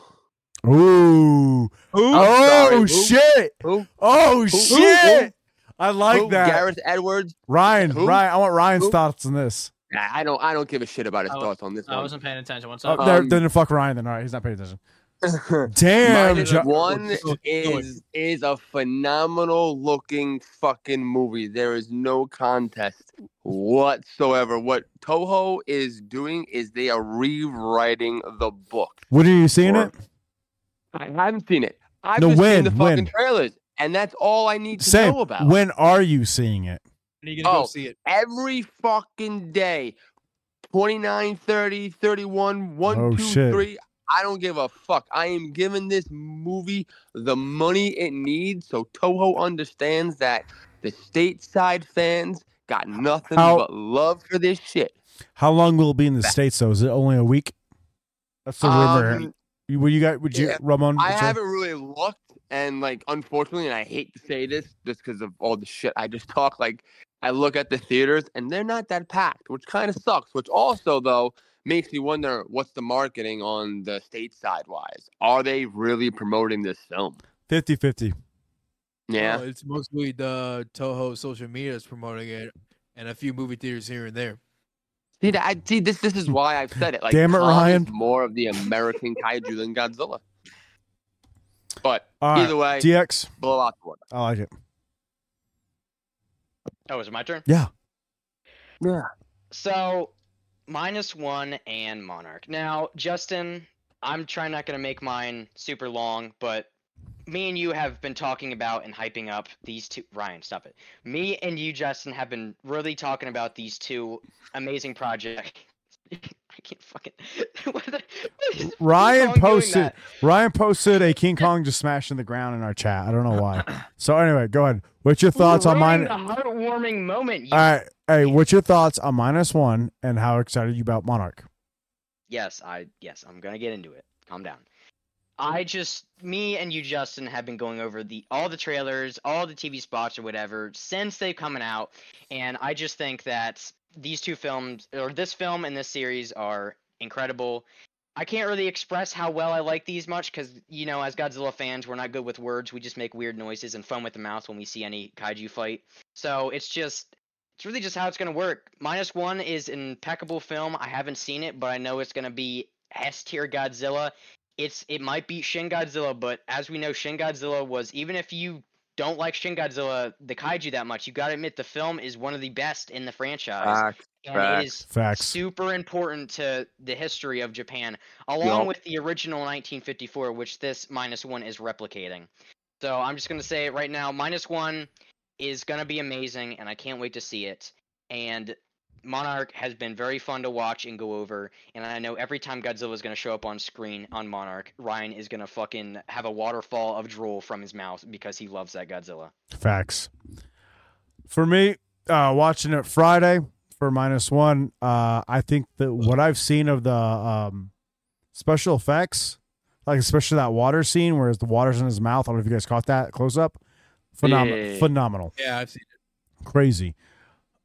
Ooh. Oh sorry, who? shit. Who? Oh Who? shit. I like who? that. Gareth Edwards. Ryan, Who? Ryan, I want Ryan's Who? thoughts on this. Nah, I don't. I don't give a shit about his I wa- thoughts on this I one. wasn't paying attention. What's Oh, up? there- Um, then fuck Ryan. Then all right, he's not paying attention. Damn, Minus Jo- one Go- go is is a phenomenal looking fucking movie. There is no contest whatsoever. What Toho is doing is they are rewriting the book. When are you seeing Or- it? I haven't seen it. I've No, just when? seen the fucking When? trailers, and that's all I need to Same. know about. When are you seeing it? When are you gonna Oh. go see it? Every fucking day. 29, 30, 31, 1, Oh, 2, shit. 3. I don't give a fuck. I am giving this movie the money it needs so Toho understands that the stateside fans got nothing How- but love for this shit. How long will it be in the states though? Is it only a week? That's the rumor. Um, You- Would you guys? Would you, yeah, Ramon? I haven't really looked, and like, unfortunately, and I hate to say this just because of all the shit I just talk. Like, I look at the theaters, and they're not that packed, which kind of sucks. Which also, though, makes me wonder what's the marketing on the stateside wise. Are they really promoting this film? 50-50. Yeah. Oh, it's mostly the Toho social media is promoting it, and a few movie theaters here and there. See, that, I, see, this this is mm. why I've said it. Like, Damn it, Kong Ryan. is more of the American kaiju than Godzilla. But All right, either way, DX. blow out the water. I like it. Oh, is it my turn? Yeah. Yeah. So, minus one and Monarch. Now, Justin, I'm trying not going to make mine super long, but me and you have been talking about and hyping up these two. Ryan, stop it. Me and you, Justin, have been really talking about these two amazing projects. I can't fucking. what the- what is Ryan King Kong doing posted. Ryan posted a King Kong just smashing the ground in our chat. I don't know why. So anyway, go ahead. What's your thoughts on mine? The heartwarming moment. You All right. Hey, what's your thoughts on minus one and how excited you about Monarch? Yes, I yes, I'm gonna get into it. Calm down. I just me and you Justin have been going over the all the trailers, all the TV spots or whatever since they've coming out, and I just think that these two films or this film and this series are incredible. I can't really express how well I like these much because you know, as Godzilla fans, we're not good with words. We just make weird noises and fun with the mouth when we see any kaiju fight. So it's just it's really just how it's going to work. Minus one is an impeccable film. I haven't seen it, but I know it's going to be S tier Godzilla. It's it might beat Shin Godzilla, but as we know, Shin Godzilla was even if you don't like Shin Godzilla, the kaiju that much, you got to admit the film is one of the best in the franchise, Facts. and facts. it is Facts. super important to the history of Japan, along Yup. with the original 1954, which this minus one is replicating. So I'm just gonna say it right now, minus one is gonna be amazing, and I can't wait to see it. And Monarch has been very fun to watch and go over, and I know every time Godzilla is gonna show up on screen on Monarch, Ryan is gonna fucking have a waterfall of drool from his mouth because he loves that Godzilla. Facts. For me, uh, watching it Friday for minus one, uh, I think that what I've seen of the um, special effects, like especially that water scene where the water's in his mouth. I don't know if you guys caught that close up. phenomenal, Yeah. phenomenal, Yeah, I've seen it. crazy.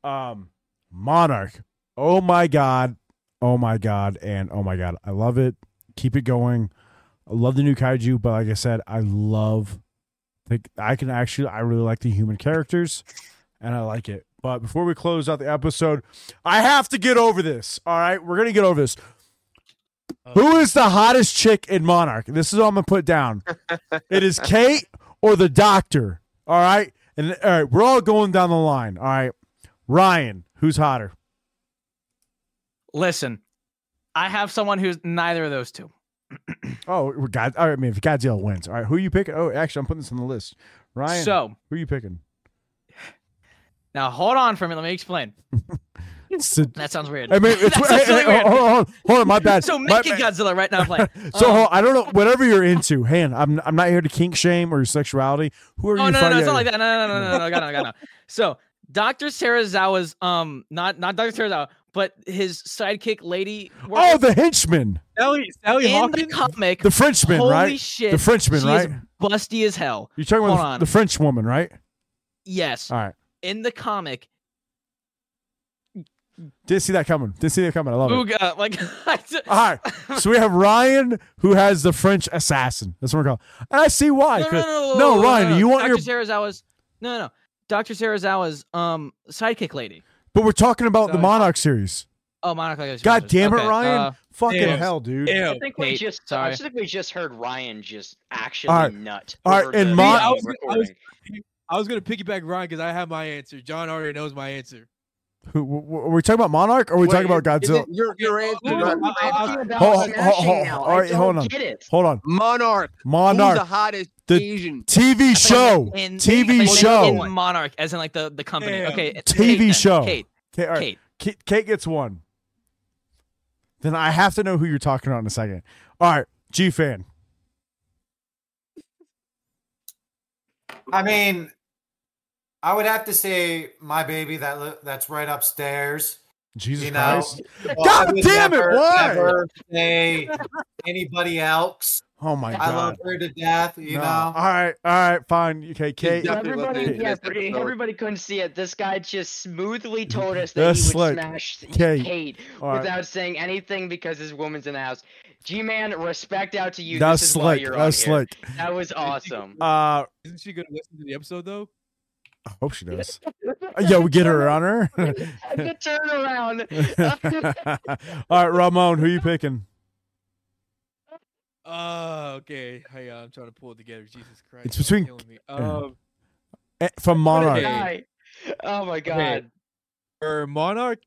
Um, Monarch. Oh my god, oh my god, and oh my god, I love it. Keep it going. I love the new kaiju, but like I said, I love. The, I can actually, I really like the human characters, and I like it. But before we close out the episode, I have to get over this. All right, we're gonna get over this. Oh. Who is the hottest chick in Monarch? This is what I'm gonna put down. it is Kate or the Doctor. All right, and all right, we're all going down the line. All right, Ryan, Who's hotter? Listen, I have someone who's neither of those two. oh, God. I mean, if Godzilla wins, all right, who are you picking? Oh, actually, I'm putting this on the list. Ryan, so who are you picking? Now, hold on for me. Let me explain. So, that sounds weird. I mean, it's, hey, hey, weird. Hold, on, hold on, my bad. so make it Godzilla right now, playing. so um, on, I don't know whatever you're into. Han. I'm I'm not here to kink shame or your sexuality. Who are oh, you? No, no, no, it's not like that. No, no, No, no, no, no, no, no, no, no. So Dr. Serizawa's um not not Dr. Serizawa, but his sidekick lady. Oh, the henchman, Sally, Sally in the comic. the Frenchman, holy right? shit, The Frenchman, she right? Is busty as hell. You're talking Hold about on. the, the French woman, right? Yes, All right. in the comic, Didn't see that coming. Didn't see that coming. I love it. Like I d- All right. So we have Ryan, who has the French assassin. That's what we're calling. And I see why. no, no, 'cause- no, no, no, no, Ryan, no, you want Dr. your. Serizawa's no, no, no, Dr. Serizawa's um sidekick lady. But we're talking about the Monarch series. Oh, Monica. God damn it, okay, Ryan! uh, Fucking Ew. hell, dude. Ew. I think we Kate, just I sorry. just think we just heard Ryan just actually All right. nut. All right, over and Mon- I was- I was- I was gonna piggyback Ryan because I have my answer. John already knows my answer. Who, w- w- are we talking about Monarch or are we talking Wait, about Godzilla? it Your, your answer, no, not no, my I- I- answer. Talking about Hold- hold- smashing hold- now. all I right, hold on. Hold on. Monarch. Who's the Monarch. hottest The Asian? TV show. in TV in- show. in Monarch, as in like the the company. Damn. Okay, TV Kate show. Kate, Okay, all right. Kate. Kate. Kate gets one. Then I have to know who you're talking about in a second. All right, G fan. I mean, I would have to say my baby that that's right upstairs. Jesus You know, Christ. God I would damn it, never, why? ever say anybody else. Oh my god! I love her to death. You No. know. All right, all right, fine. Okay, Kate. Everybody, yeah, this for- episode. everybody couldn't see it. This guy just smoothly told us that That's he would slick. smash Kate. Kate, All right. without saying anything because his woman's in the house. G-man, respect out to you. That's this is slick. you're That's on here. slick. That was awesome. Uh, Isn't she gonna listen to the episode though? I hope she does. Yeah, we get her on her. the turnaround. all right, Ramon, who are you picking? Uh, okay. Hey, I'm trying to pull it together. Jesus Christ. It's between- killing me. Um, Eh, From Monarch, Okay. Oh my god. for Monarch,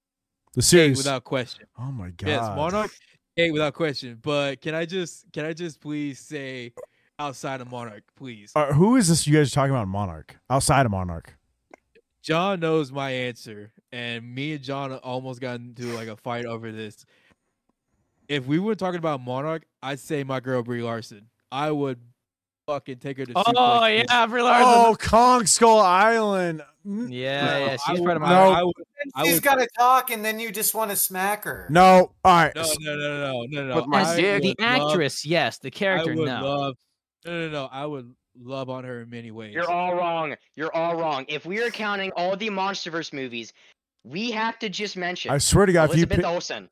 the Kate series. without question. oh my god. Yes, Monarch, Kate without question. But can I just can I just please say outside of Monarch, please? Uh, who is this you guys are talking about Monarch? Outside of Monarch. John knows my answer, and me and John almost got into like a fight over this. If we were talking about Monarch, I'd say my girl Brie Larson. I would fucking take her to. Oh suplex yeah, Brie Larson. Oh, Kong Skull Island. Yeah, yeah, I she's part of my. No. I would, I She's would- got to talk, and then you just want to smack her. No. All right. No, no, no, no, no, no. With my I dick. The would love- actress, yes. The character, I would no. love. No, no, no. I would love on her in many ways. You're all wrong. You're all wrong. If we are counting all the MonsterVerse movies, we have to just mention I swear to God, if you Elizabeth pick, Olsen.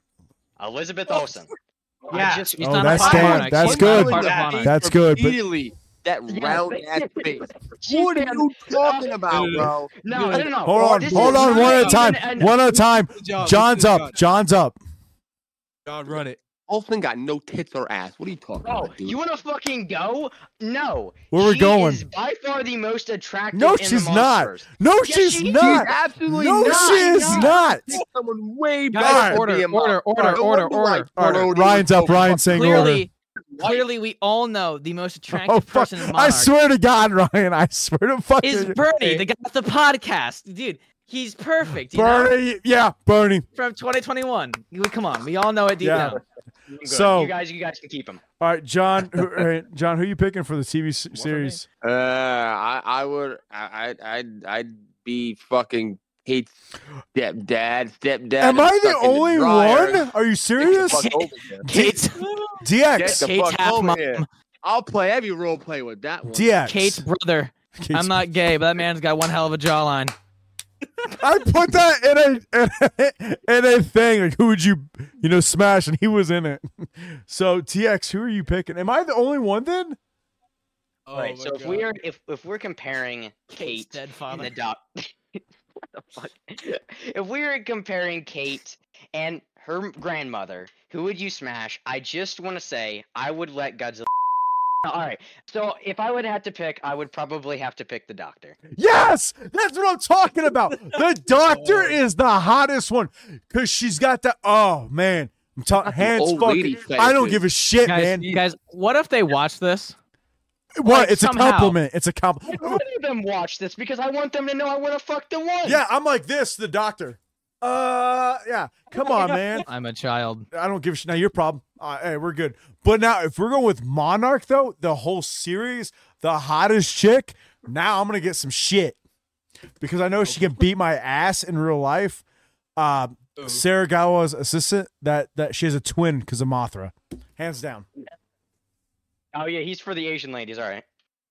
Elizabeth oh. Olsen. Yeah. just- Oh, not that's a part of damn- that's She's good. part of That That's good, but- that Yeah, round ass face. What are you talking about, bro? No, no, no, no. hold on, This hold on, one at a time. One at a time. John's up. John's up. John, run it. Olsen got no tits or ass. What are you talking Bro, about, dude? you want to fucking go? No. Where we She going? Is by far the most attractive. No, in the she's not. No, Yes, she's she not. She's absolutely No, not. she is not. not. Someone way better. to order, be a order, mom. order, No order, wonder order. All right, Brody Ryan's up. Ryan's saying order. Clearly, clearly, we all know the most oh, attractive Oh, fuck. person in I swear to God, Ryan. I swear to fucking is Bernie, the guy with the podcast, dude. He's perfect. You know? Bernie. Yeah, Bernie. from 2021. Come on, we all know it deep Yeah. down. I'm good. So- you guys, you guys can keep him. All right, John. Who, all right, John, who are you picking for the TV s- series? Uh, I, I would, I, I'd, I'd, I'd be fucking Kate's stepdad, stepdad. Am I the only dryer. one? Are you serious? fuck. Kate's Get DX. Kate's fuck half mom. here. I'll play every role play with that one. DX. Kate's brother. I'm not gay, but that man's got one hell of a jawline. I put that in a, in a in a thing like who would you you know smash and he was in it. So TX, who are you picking? Am I the only one then? Oh right. my So if we are if if we're comparing Kate's Kate dead and the doc, what the fuck? If we are comparing Kate and her grandmother, who would you smash? I just want to say I would let Godzilla. All right. So if I would have to pick, I would probably have to pick the doctor. Yes, that's what I'm talking about. The doctor oh. is the hottest one because she's got the oh man, I'm talking hands fucking. I don't fetish. give a shit, Guys, man. you guys, what if they watch this? What? like, it's a compliment. It's a compliment. want them watch this because I want them to know I want to fuck the one. Yeah, I'm like this. The doctor. Uh, yeah. Come on, man. I'm a child. I don't give a shit. Now your problem. Uh, hey, we're good. But now, if we're going with Monarch, though, the whole series, the hottest chick. Now I'm gonna get some shit because I know she can beat my ass in real life. Uh, Sarah Gawa's assistant. That that she has a twin because of Mothra, hands down. Oh yeah, he's for the Asian ladies. All right.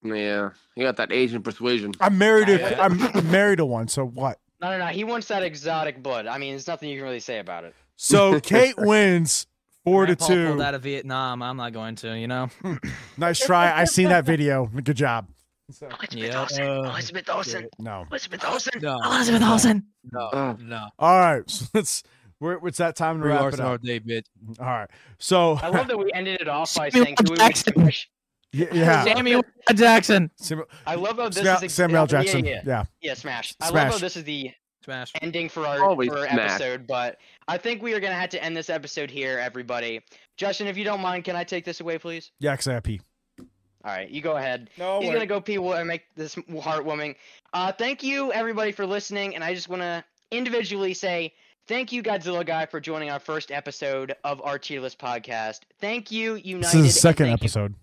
Yeah, you got that Asian persuasion. I'm married to I'm married to one. So what? No, no, no. He wants that exotic blood. I mean, there's nothing you can really say about it. So Kate wins four to two. Pulled out of Vietnam. I'm not going to. You know. Nice try. I seen that video. Good job. Elizabeth Yeah. Olsen. Uh, Elizabeth Olsen. No. Elizabeth Olsen. no, Elizabeth Olsen. no, no. All right. So let's. We're, it's that time to Three wrap hours it our up. day, bitch. All right. So I love that we ended it off by Samuel saying who we would Jackson. smash. Y- yeah. Samuel Jackson. Samuel, I love how this Samuel, is ex- Samuel Jackson. Yeah, yeah, Yeah. yeah, smash. I love how this is the Smash. ending for our Always for our episode, but I think we are gonna have to end this episode here, everybody. Justin, if you don't mind, can I take this away, please? Yeah, because I have pee. All right, you go ahead. No, He's gonna go pee wa- and make this heartwarming. Uh, thank you everybody for listening, and I just want to individually say thank you, Godzilla guy, for joining our first episode of our tier list podcast. Thank you, United. This is the second thank you- episode.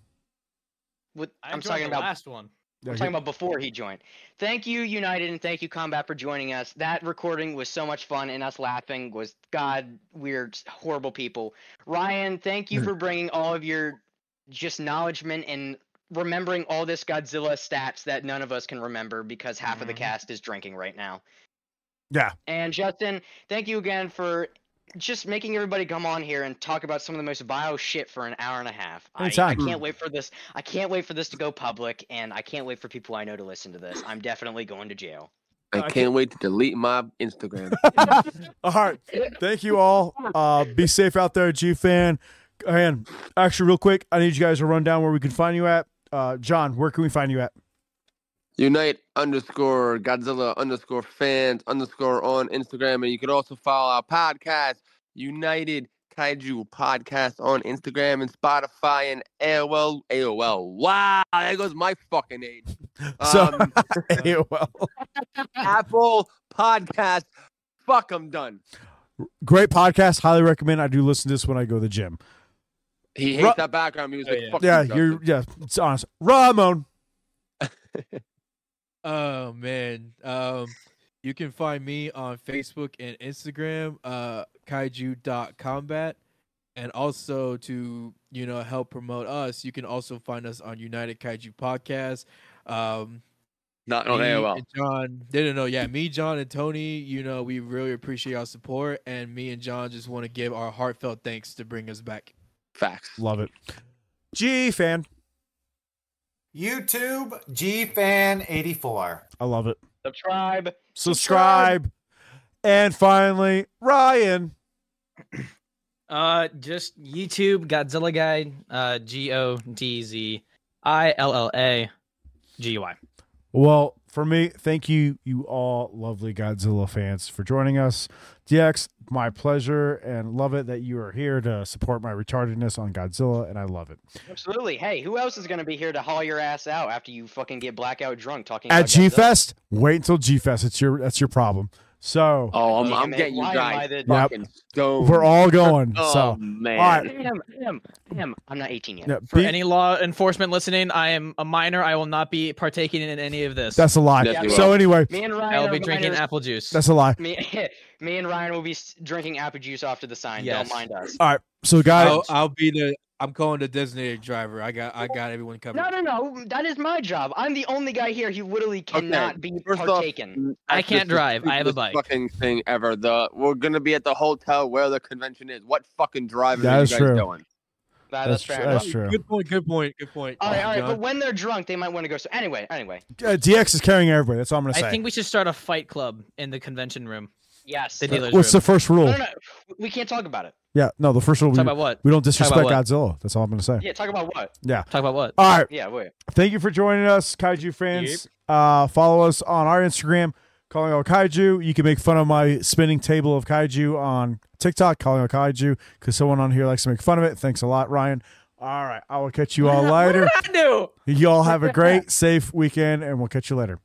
With- I I'm enjoyed talking the about last one. Yeah, I'm talking about before he joined. Thank you, United, and thank you, Combat, for joining us. That recording was so much fun, and us laughing was God, we're horrible people. Ryan, thank you for bringing all of your just knowledgement and remembering all this Godzilla stats that none of us can remember because half of the Mhm. cast is drinking right now. Yeah. And Justin, thank you again for just making everybody come on here and talk about some of the most vile shit for an hour and a half. I, I can't wait for this. I can't wait for this to go public, and I can't wait for people I know to listen to this. I'm definitely going to jail. I I can't can't- wait to delete my Instagram. all right. Thank you all. Uh, be safe out there, G fan. And actually, real quick, I need you guys to run down where we can find you at. Uh, John, where can we find you at? Unite underscore Godzilla underscore fans underscore on Instagram. And you can also follow our podcast, United Kaiju Podcast on Instagram and Spotify and AOL. AOL. Wow, there goes my fucking age. So, Um, yeah, well, Apple Podcast. Fuck, I'm done. great podcast. Highly recommend. I do listen to this when I go to the gym. He hates Ru- that background music. yeah. Yeah, you, you're. Yeah, it's honest. Ramon. Oh man. Um you can find me on Facebook and Instagram, uh kaiju.kombat. And also to, you know, help promote us, you can also find us on United Kaiju Podcast. Um Not on AOL. and John, didn't know. yeah, me, John, and Tony. You know, we really appreciate our support, and me and John just want to give our heartfelt thanks to bring us back. Facts. Love it. G fan. YouTube GFan84. I love it. Subscribe. Subscribe. And finally, Ryan. Uh, just YouTube Godzilla guy. Uh, G O D Z I L L A G U I. Well, for me, thank you, you all lovely Godzilla fans, for joining us. DX, my pleasure, and love it that you are here to support my retardedness on Godzilla, and I love it. Absolutely. Hey, who else is gonna be here to haul your ass out after you fucking get blackout drunk talking At G Fest? wait until G Fest. It's your that's your problem. So Oh, I'm, I'm getting you why am I guys the- fucking stoned. we're all going. Oh, so man. all right. Damn, damn, damn. I'm not 18 yet. yeah, For be- any law enforcement listening, I am a minor. I will not be partaking in any of this. that's a lie. Yes, you so will. anyway, Me and Ryan I will be drinking minors. apple juice. that's a lie. Me, me and Ryan will be drinking apple juice off to the sign. Yes. Don't mind us. All right. So, guys, I'll, I'll be the. I'm calling the designated driver. I got I got everyone covered. No, no, no. That is my job. I'm the only guy here who literally cannot be first off, partaken. I can't drive. I have a bike. Fucking thing ever. The we're gonna be at the hotel where the convention is. What fucking driving That are you guys true. doing? That- that's that's fair. that's true. Good point. Good point. Good point. All right, all right. John. But when they're drunk, they might want to go. So anyway, anyway. Uh, DX is carrying everybody. That's all I'm gonna say. I think we should start a fight club in the convention room. Yes. The dealer's What's room. the first rule? No, no, no. We can't talk about it. Yeah, no, the first rule. Talk We, about what? we don't disrespect what? Godzilla. That's all I'm gonna say. Yeah, talk about what? Yeah. Talk about what? All right. Yeah, wait. Thank you for joining us, Kaiju fans. Uh, follow us on our Instagram, calling all Kaiju. You can make fun of my spinning table of Kaiju on TikTok, calling all Kaiju, because someone on here likes to make fun of it. Thanks a lot, Ryan. All right, I will catch you all later. I do. You all have a great, safe weekend, and we'll catch you later.